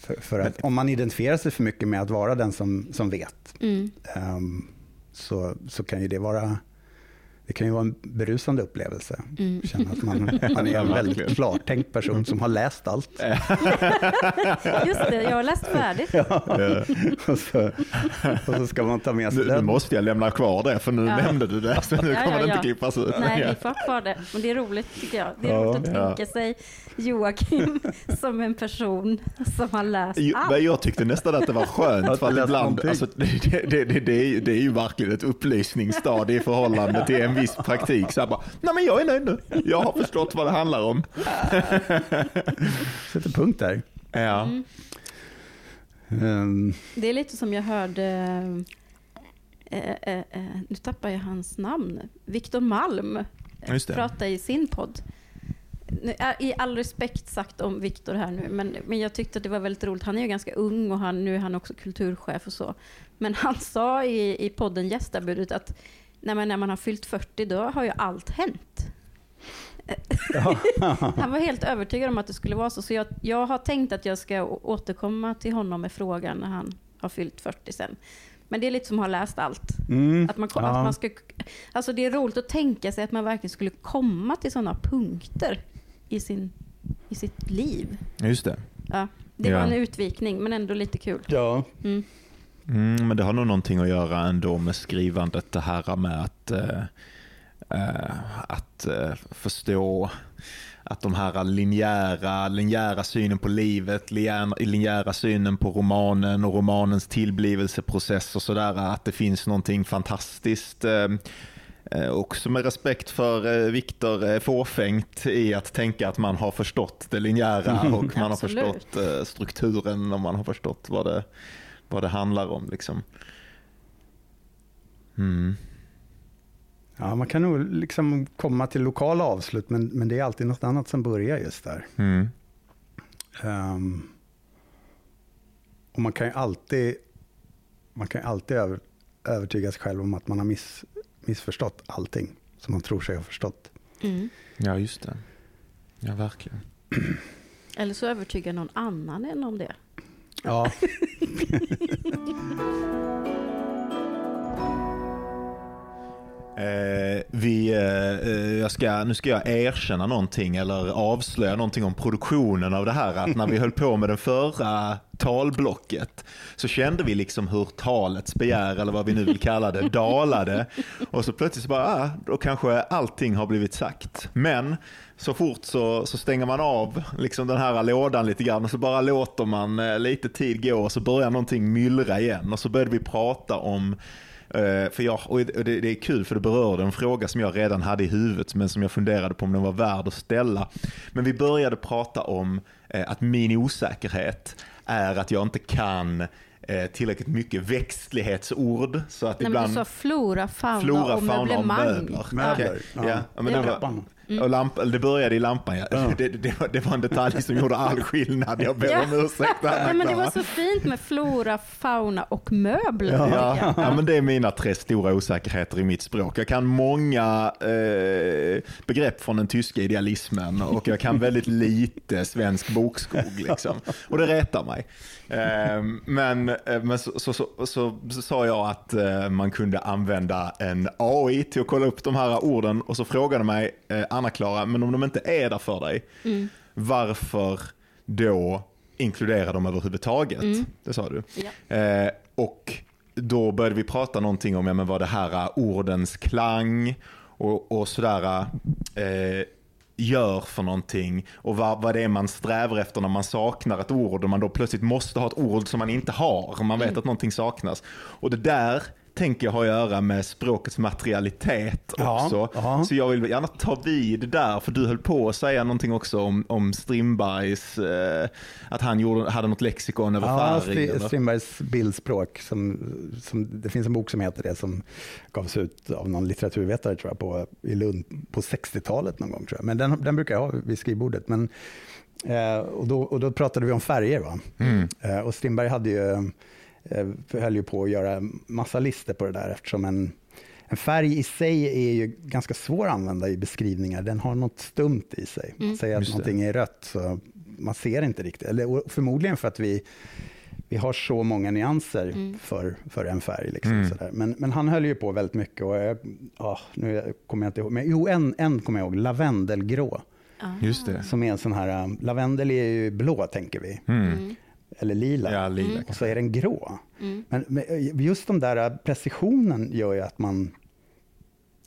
för, för att om man identifierar sig för mycket med att vara den som, som vet, Mm. ehm, så, så kan ju det vara det kan ju vara en berusande upplevelse. Mm. Känna att man, man är en väldigt klartänkt person som har läst allt. Just det, jag har läst färdigt. Ja. och, så, och så ska man ta med sig Nu, nu den. måste jag lämna kvar det, för nu Ja. nämnde du det. Så nu Ja, kommer ja, det ja. inte klippas ut. Nej, vi får kvar det. Men det är roligt tycker jag. Det är Ja. roligt att Ja. tänka sig Joakim som en person som har läst Jo, allt. Men jag tyckte nästan att det var skönt för ibland, alltså, det, det, det, det, är, ju- det är ju verkligen ett upplysningsstadie i förhållande till en viss praktik. Så här bara, nej men jag är nöjd nu. Jag har förstått vad det handlar om. Sätter punkt där. Ja. Mm. Ehm, Det är lite som jag hörde, eh, eh, eh, nu tappar jag hans namn, Viktor Malm eh, prata i sin podd. I all respekt sagt om Viktor här nu, men, men jag tyckte att det var väldigt roligt. Han är ju ganska ung och han, nu är han också kulturchef och så. Men han sa i, i podden Gästabudet att när man, när man har fyllt 40 då har ju allt hänt. Han var helt övertygad om att det skulle vara så. Så jag, jag har tänkt att jag ska återkomma till honom med frågan när han har fyllt 40 sen. Men det är lite som att ha läst allt. Mm, Att man, ja. att man ska, alltså det är roligt att tänka sig att man verkligen skulle komma till sådana punkter i, sin, i sitt liv. Just det. Ja, det Ja. var en utvikning, men ändå lite kul. ja. Mm. Mm, men det har nog någonting att göra ändå med skrivandet, det här med att, eh, eh, att eh, förstå att de här linjära, linjära synen på livet, linjära, linjära synen på romanen och romanens tillblivelseprocess och sådär, att det finns någonting fantastiskt eh, eh, också med respekt för eh, Viktor fåfängt i att tänka att man har förstått det linjära och man har förstått strukturen och man har förstått vad det, vad det handlar om. Liksom. Mm. ja, man kan nog liksom komma till lokala avslut, men, men det är alltid något annat som börjar just där. Mm. Ehm, och man kan ju alltid, man kan ju alltid över, övertyga sig själv om att man har miss, missförstått allting som man tror sig ha förstått. Mm. Ja, just det. Ja, verkligen. Eller så övertygar någon annan än om det. Ja, Eh, vi, eh, eh, jag ska, nu ska jag erkänna någonting eller avslöja någonting om produktionen av det här. Att när vi höll på med den förra talblocket så kände vi liksom hur talets begär, eller vad vi nu vill kalla det, dalade. Och så plötsligt så bara, ah, då kanske allting har blivit sagt. Men så fort så, så stänger man av liksom den här lådan lite grann och så bara låter man eh, lite tid gå och så börjar någonting myllra igen. Och så började vi prata om Eh, för jag, och det, det, är kul för det berörde en fråga som jag redan hade i huvudet men som jag funderade på om den var värd att ställa. Men vi började prata om eh, att min osäkerhet är att jag inte kan tillräckligt mycket växtlighetsord. Så att Nej, ibland, men du sa flora, fauna flora, och fauna och möblemang. möbler. Möbler, Okej, ja. ja. men det, Ja. Var, och lamp, det började i lampan, ja. Ja. Det, det, var, det var en detalj som gjorde all skillnad. Jag ber Ja. om ursäkt. Ja, men det var så fint med flora, fauna och möbler. Ja. Ja, ja, men det är mina tre stora osäkerheter i mitt språk. Jag kan många eh, begrepp från den tyska idealismen och jag kan väldigt lite svensk bokskog. Liksom. Och det retar mig. Eh, men eh, men så, så, så, så, så sa jag att eh, man kunde använda en AI till att kolla upp de här orden och så frågade mig eh, Anna-Klara, men om de inte är där för dig, varför då inkludera dem överhuvudtaget? Det sa du. Ja. Eh, och då började vi prata någonting om ja, men vad det här ordens klang och, och sådär eh, gör för någonting och vad, vad det är man strävar efter när man saknar ett ord och man då plötsligt måste ha ett ord som man inte har. Man vet att någonting saknas. Och det där tänker jag har att göra med språkets materialitet också. ja. Så jag vill gärna ta vid där, för du höll på att säga någonting också om, om Strindbergs, eh, att han gjorde, hade något lexikon över Ja, färg. Strindbergs bildspråk. Som, som, det finns en bok som heter det som gavs ut av någon litteraturvetare tror jag, på, i Lund på 60-talet någon gång. Tror jag. Men den, den brukar jag ha vid skrivbordet. Men, eh, och, då, och då pratade vi om färger. Va? Mm. Eh, och Strindberg hade ju, eh, höll ju på att göra massa listor på det där eftersom en, en färg i sig är ju ganska svår att använda i beskrivningar. Den har något stumt i sig. Man säger att Just det. någonting är rött så man ser inte riktigt. Eller, förmodligen för att vi, vi har så många nyanser för, för en färg. Liksom, Mm. sådär. Men, men han höll ju på väldigt mycket. Och jag, ah, nu kommer jag inte ihåg. Men, jo, en, en kommer jag ihåg. Lavendelgrå. Ah. Just det. Som är en sån här... um, lavendel är ju blå, tänker vi. Mm. Eller lila. Ja, lila. Och så är den grå. Mm. Men, men just de där uh, precisionen gör ju att man...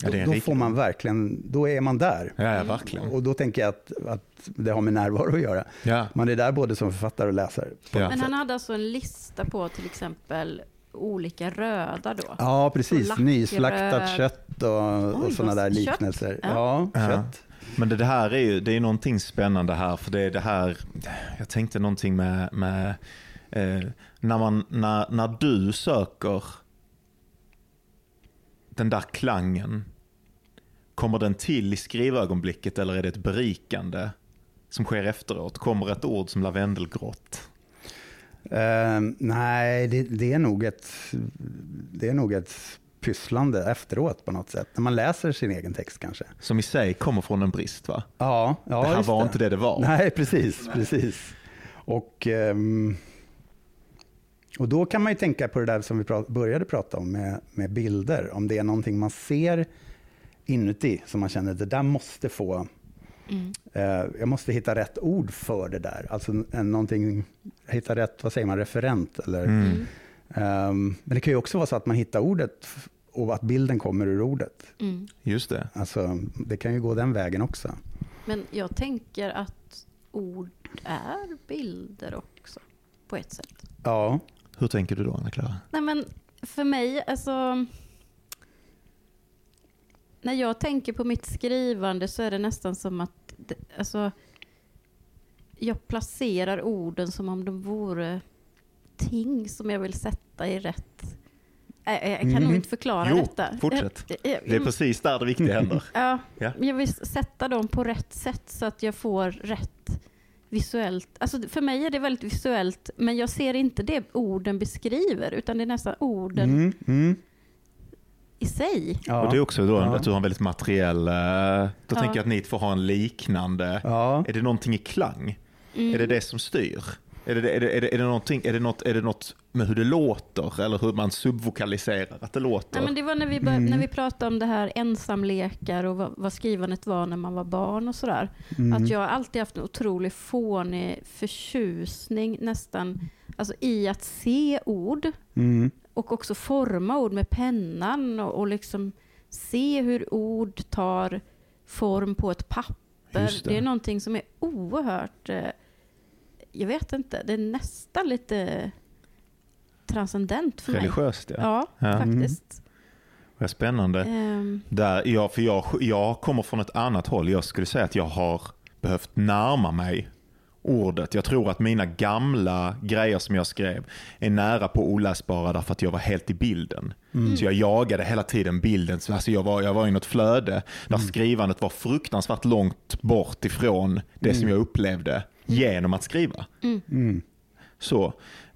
Ja, då rikedom. får man verkligen... Då är man där. Ja, ja, verkligen. Och då tänker jag att, att det har med närvaro att göra. Ja. Man är där både som författare och läsare. Men sätt. han hade alltså en lista på till exempel olika röda då? Ja, precis. Nyslaktat kött och, och sådana där kött? liknelser. Ja. Ja, Ja. kött. Men det, det här är ju det är någonting spännande här, för det är det här, jag tänkte någonting med, med eh, när, man, när, när du söker den där klangen, kommer den till i skrivögonblicket eller är det ett berikande som sker efteråt? Kommer ett ord som lavendelgrått? Uh, nej, det, det, är nog ett, det är nog ett pysslande efteråt på något sätt. När man läser sin egen text kanske. Som i sig kommer från en brist va? Ja, ja det här var inte det det var. Nej, precis. precis. Och, ehm, och då kan man ju tänka på det där som vi började prata om med, med bilder. Om det är någonting man ser inuti som man känner det där måste få Mm. Eh, jag måste hitta rätt ord för det där. Alltså en, någonting, hitta rätt, vad säger man, referent. Eller, Mm. Ehm, men det kan ju också vara så att man hittar ordet och att bilden kommer ur ordet. Mm. Just det. Alltså, det kan ju gå den vägen också. Men jag tänker att ord är bilder också, på ett sätt. Ja, Hur tänker du då Anna-Klara? Nej men för mig, alltså... När jag tänker på mitt skrivande så är det nästan som att... Alltså, jag placerar orden som om de vore ting som jag vill sätta i rätt... Jag kan nog Mhm. inte förklara Jo, detta. fortsätt. Jag- jag- Det är precis där det viktiga händer. Ja, Ja. jag vill sätta dem på rätt sätt så att jag får rätt visuellt. Alltså för mig är det väldigt visuellt, men jag ser inte det orden beskriver, utan det är nästan orden mm, mm. i sig. ja. Och det är också då Ja. att du har en väldigt materiell, eh, då Ja. tänker jag att ni två har en liknande. ja. Är det någonting i klang? Mm. Är det det som styr? Är det, är, det, är, det, är, det någonting, är, det något, är det något med hur det låter eller hur man subvokaliserar att det låter? Nej, men det var när vi, bör, Mm. när vi pratade om det här ensamlekar och vad, vad skrivandet var när man var barn och sådär. Mm. Att jag har alltid haft en otrolig fånig förtjusning nästan alltså i att se ord Mm. och också forma ord med pennan och, och liksom se hur ord tar form på ett papper. Det. det. är någonting som är oerhört, eh, jag vet inte, det är nästan lite transcendent för mig. Religiöst ja. Ja, Ja. faktiskt. Vad spännande. Ehm, Där, ja, för jag, jag kommer från ett annat håll. Jag skulle säga att jag har behövt närma mig ordet. Jag tror att mina gamla grejer som jag skrev är nära på oläsbara därför att jag var helt i bilden. Mm. Så jag jagade hela tiden bilden. Så Alltså jag, var, jag var i något flöde där skrivandet var fruktansvärt långt bort ifrån det som jag upplevde genom att skriva. Mm. Så,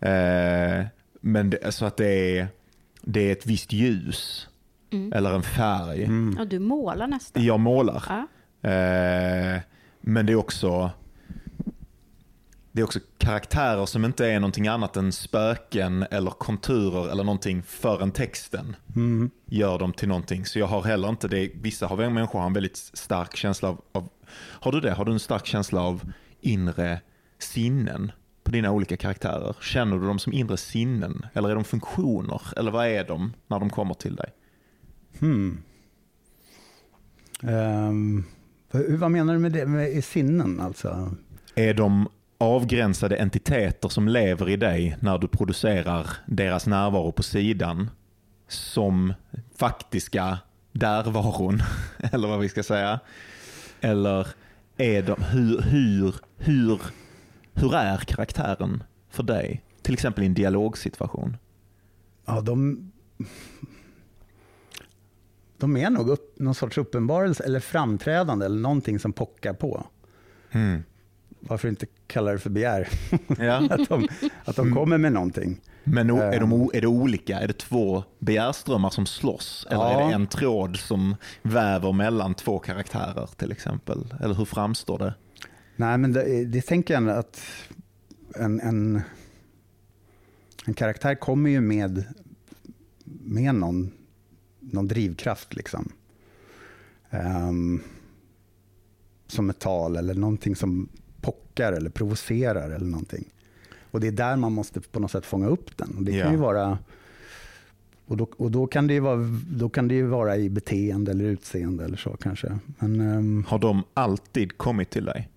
eh, men det, så att det är, det är ett visst ljus Mm. eller en färg. Mm. ja, du målar nästan. Jag målar. Ja. Eh, men det är också det är också karaktärer som inte är någonting annat än spöken eller konturer eller någonting förrän texten Mm. gör dem till någonting. Så jag har heller inte det. Vissa har, människor har en väldigt stark känsla av, av... Har du det? Har du en stark känsla av inre sinnen på dina olika karaktärer? Känner du dem som inre sinnen? Eller är de funktioner? Eller vad är de när de kommer till dig? Hmm. Ehm, vad, menar du med det med sinnen alltså? Är de avgränsade entiteter som lever i dig när du producerar deras närvaro på sidan som faktiska därvaron, eller vad vi ska säga? Eller är de, hur, hur, hur, hur är karaktären för dig? Till exempel i en dialogsituation. Ja, de, de är nog upp, någon sorts uppenbarelse eller framträdande eller någonting som pockar på. Mm. Varför inte kalla det för begär? Ja. att de, att de kommer med någonting. Men är, de, Ehm. är det olika? Är det två begärströmmar som slåss? Eller Ja. är det en tråd som väver mellan två karaktärer till exempel? Eller hur framstår det? Nej, men det, det tänker jag att en, en, en karaktär kommer ju med, med någon, någon drivkraft. Liksom. Ehm, som ett tal eller någonting som pockar eller provocerar eller någonting. Och det är där man måste på något sätt fånga upp den. Och det kan Ja. ju vara... Och, då, och då, kan det ju vara, då kan det ju vara i beteende eller utseende eller så kanske. Men, ehm, Har de alltid kommit till dig?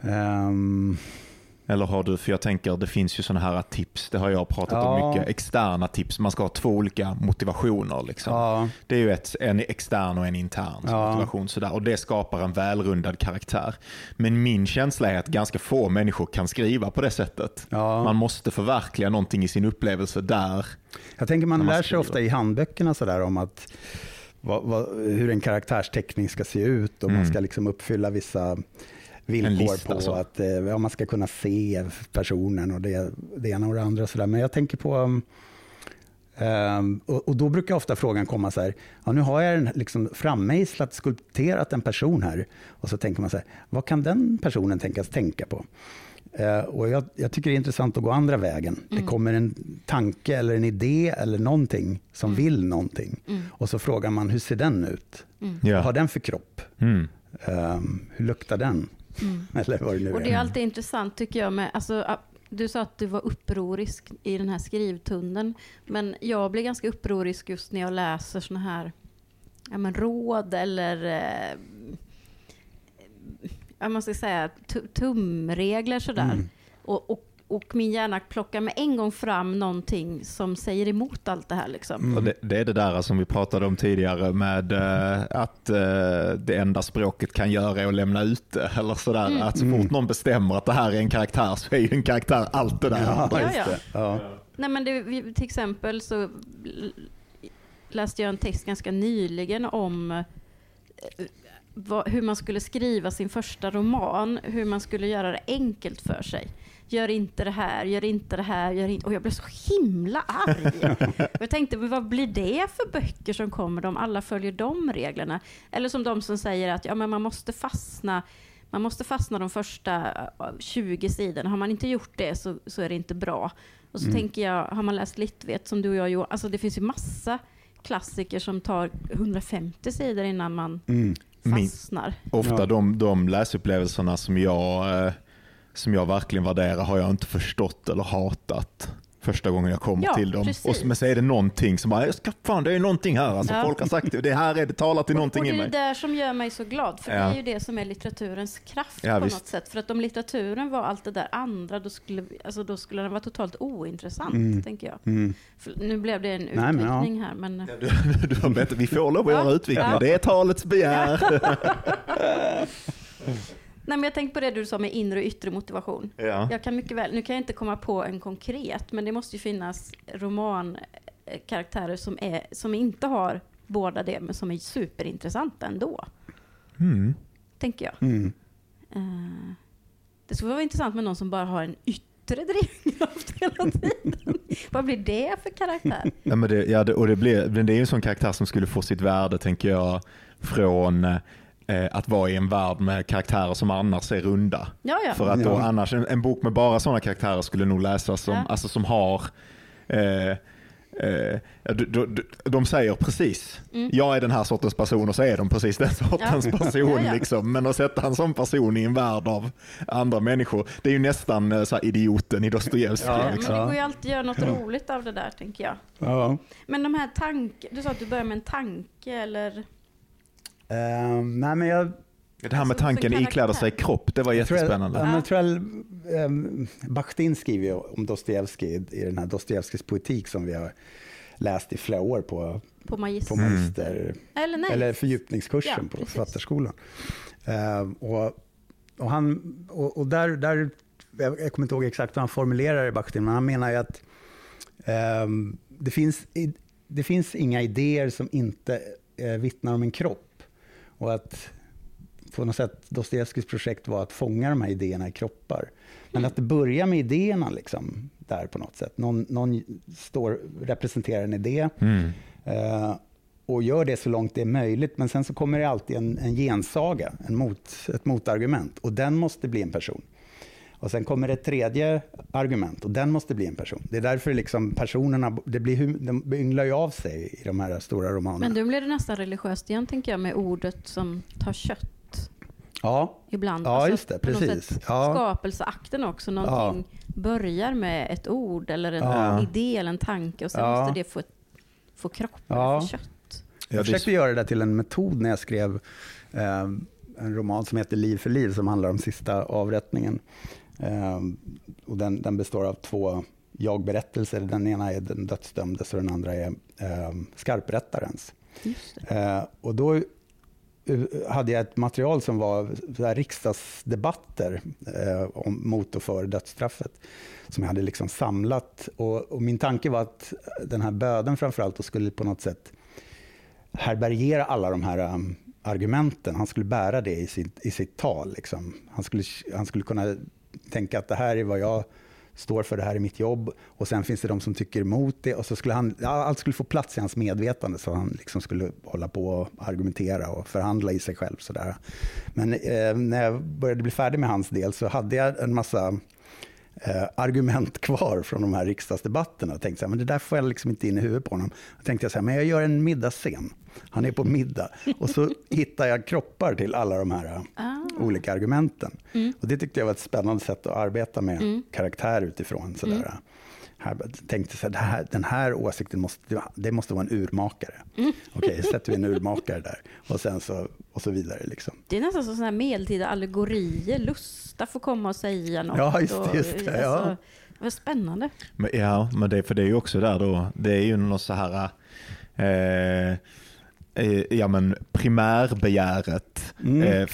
ehm, Eller har du, för jag tänker det finns ju sådana här tips, det har jag pratat om Ja. mycket, externa tips. Man ska ha två olika motivationer. Liksom. ja, Det är ju ett, en extern och en intern Ja. motivation. Sådär. Och det skapar en välrundad karaktär. Men min känsla är att ganska få människor kan skriva på det sättet. Man måste förverkliga någonting i sin upplevelse där. Jag tänker man man lär sig ofta i handböckerna sådär om att vad, vad, hur en karaktärsteckning ska se ut och man Mm. ska liksom uppfylla vissa villkor på så. att eh, ja, man ska kunna se personen och det, det ena och det andra. Sådär. Men jag tänker på, um, um, och, och då brukar ofta frågan komma så här, ja, nu har jag liksom frammejslat, skulpterat en person här och så tänker man så här, vad kan den personen tänkas tänka på? Eh, och jag, jag tycker det är intressant att gå andra vägen. Det kommer en tanke eller en idé eller någonting som vill någonting. Mm. Och så frågar man, hur ser den ut? Mm. Vad har den för kropp? Mm. Um, hur luktar den? Mm. Eller vad det nu Och det är alltid intressant tycker jag med, alltså, du sa att du var upprorisk i den här skrivtunneln, men jag blir ganska upprorisk just när jag läser såna här ja, men råd eller eh, ja, man ska säga tu- tumregler sådär. Mm. Och, och, och min hjärna plockar med en gång fram någonting som säger emot allt det här liksom. Mm. Och det, det är det där som vi pratade om tidigare med eh, att eh, det enda språket kan göra är att lämna ut det. Eller sådär. Mm. Att så fort någon bestämmer att det här är en karaktär så är ju en karaktär allt det där. Ja, Ja, just ja. det. Ja. Nej men det, vi- till exempel så läste jag en text ganska nyligen om eh, vad, hur man skulle skriva sin första roman, hur man skulle göra det enkelt för sig. Gör inte det här, gör inte det här, gör inte... Och jag blev så himla arg. Och jag tänkte, men vad blir det för böcker som kommer om alla följer de reglerna? Eller som de som säger att ja, men man måste fastna man måste fastna de första eh, 20 sidorna. Har man inte gjort det så, så är det inte bra. Och så Mm. tänker jag, har man läst Littvet som du och jag gjorde, alltså det finns ju massa klassiker som tar 150 sidor innan man Mm. Min- fastnar. Ofta Ja. de, de läsupplevelserna som jag, eh, som jag verkligen värderar har jag inte förstått eller hatat första gången jag kommer Ja, till dem. precis. Och så, men så är det någonting som bara, "Jag ska, fan det är någonting här. Alltså, Ja. Folk har sagt det, det här är det talar till någonting och det i är mig. det där som gör mig så glad, för det Ja. är ju det som är litteraturens kraft Ja, på visst. något sätt. För att om litteraturen var allt det där andra, då skulle, alltså, då skulle den vara totalt ointressant, Mm. tänker jag. Mm. För nu blev det en Nej, utvikning här, men... Du, du har bett, vi får lov att göra utvikningar, Ja. det är talets begär. Nej, men jag tänkte på det du sa med inre och yttre motivation. Ja. Jag kan mycket väl, nu kan jag inte komma på en konkret, men det måste ju finnas romankaraktärer som, är, som inte har båda det, men som är superintressanta ändå, Mm. tänker jag. Mm. Eh, det skulle vara intressant med någon som bara har en yttre drivkraft hela tiden. Vad blir det för karaktär? Ja, men det, ja, det, och det, blir, det är ju en sån karaktär som skulle få sitt värde, tänker jag, från eh, att vara i en värld med karaktärer som annars är runda. Ja, ja. För att då Ja. annars, en, en bok med bara sådana karaktärer skulle nog läsas som, Ja. alltså som har eh, eh, de, de, de säger precis, Mm. jag är den här sortens person och så är de precis den sortens Ja. person. Ja, ja. Liksom. Men att sätta en sån person i en värld av andra människor, det är ju nästan eh, så här idioten i Dostojevskij. Ja, men liksom. det går ju alltid att göra något roligt av det där, tänker jag. Ja. Men de här tank... Du sa att du börjar med en tanke, eller? Ehm, nej, men jag, Det här med Alltså, tanken som ikläda sig kropp, det var jag tror jag, jättespännande. ja, men jag tror jag, um, Bakhtin skriver ju om Dostojevskij i den här Dostojevskijs poetik som vi har läst i flera år på, På magister? på magister, Eller nej? eller fördjupningskursen Ja, på precis. Författarskolan. Ehm, och, och, han, och, och där, där, jag jag kommer inte ihåg exakt hur han formulerar det, Bakhtin, men han menar ju att ehm, det, finns, det finns inga idéer som inte eh, vittnar om en kropp. Och att på något sätt Dostojevskijs projekt var att fånga de här idéerna i kroppar. Men att det börjar med idéerna liksom, där på något sätt. Någon, någon står, representerar en idé Mm. eh, och gör det så långt det är möjligt. Men sen så kommer det alltid en, en gensaga, en mot, ett motargument. Och den måste bli en person. Och sen kommer det ett tredje argument och den måste bli en person. Det är därför liksom personerna, det blir, de ynglar ju av sig i de här stora romanerna. Men nu blir det nästan religiöst igen, tänker jag, med ordet som tar kött Ja, ibland. Alltså, Ja, just det, precis. sätt Ja. Skapelseakten också. Någonting börjar med ett ord eller en Ja. idé eller en tanke och sen Ja. måste det få, få kropp Ja. eller få kött. Ja, Jag försökte göra det till en metod när jag skrev eh, en roman som heter Liv för liv som handlar om sista avrättningen. Eh, och den, den består av två jag-berättelser. Den ena är den dödsdömdes och den andra är eh, skarprättarens. Just det. Eh, och då eh, hade jag ett material som var så riksdagsdebatter eh, om, mot och för dödsstraffet som jag hade liksom samlat. Och, och min tanke var att den här böden framförallt skulle på något sätt härbärgera alla de här um, argumenten. Han skulle bära det i sitt, i sitt tal. Liksom. Han, skulle, han skulle kunna tänka att det här är vad jag står för, det här är mitt jobb. Och sen finns det de som tycker emot det. Och så skulle han, ja, allt skulle få plats i hans medvetande så han liksom skulle hålla på och argumentera och förhandla i sig själv. Sådär. Men eh, när jag började bli färdig med hans del så hade jag en massa argument kvar från de här riksdagsdebatterna. Jag tänkte så här, men det där får jag liksom inte in i huvudet på honom. Jag tänkte så här, men jag gör en middagsscen. Han är på middag. Och så hittar jag kroppar till alla de här eh, Ah. olika argumenten. Mm. Och det tyckte jag var ett spännande sätt att arbeta med Mm. karaktär utifrån. Sådär. Mm. Här, jag tänkte så här, det här, den här åsikten måste, det måste vara en urmakare. Mm. Okej, sätter vi en urmakare där. Och sen så, och så vidare. Liksom. Det är nästan som sådana här medeltida allegorier. Lusta får komma och säga något. Ja, just och, just det, ja. Alltså, vad spännande. Men, ja, men det, för det är ju också där då, det är ju något så här, eh, eh, ja men primärbegäret Mm. eh,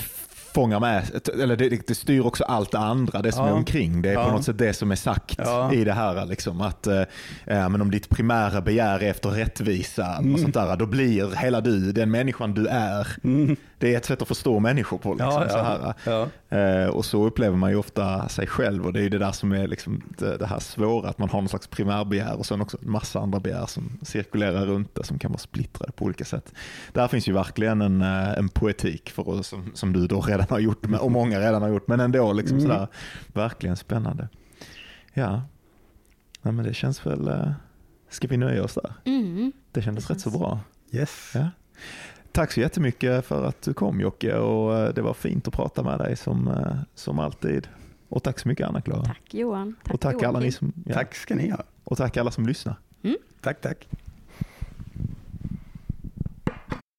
fångar med, eller det, det styr också allt det andra, det som Ja. är omkring. Det är på Ja. något sätt det som är sagt Ja. i det här. Liksom, att, eh, men om ditt primära begär är efter rättvisa, och Mm. sånt där, då blir hela du, den människan du är, Mm. Det är ett sätt att förstå människor på. Liksom, Ja, Så här. ja. Eh, och så upplever man ju ofta sig själv och det är ju det där som är liksom det, det här svåra, att man har någon slags primärbegär och sen också en massa andra begär som cirkulerar runt det som kan vara splittrade på olika sätt. Där finns ju verkligen en, eh, en poetik för oss som, som du då redan har gjort och många redan har gjort, men ändå liksom mm. sådär, verkligen spännande. Ja, ja men det känns väl, eh, ska vi nöja oss där? Mm. Det kändes det rätt så bra. Yes. Ja. Tack så jättemycket för att du kom Jocke och eh, det var fint att prata med dig som, eh, som alltid. Och tack så mycket Anna-Klara. Tack Johan. Tack, och tack alla ni som, ja. Tack ska ni ha. Och tack alla som lyssnar. Mm. Tack, tack.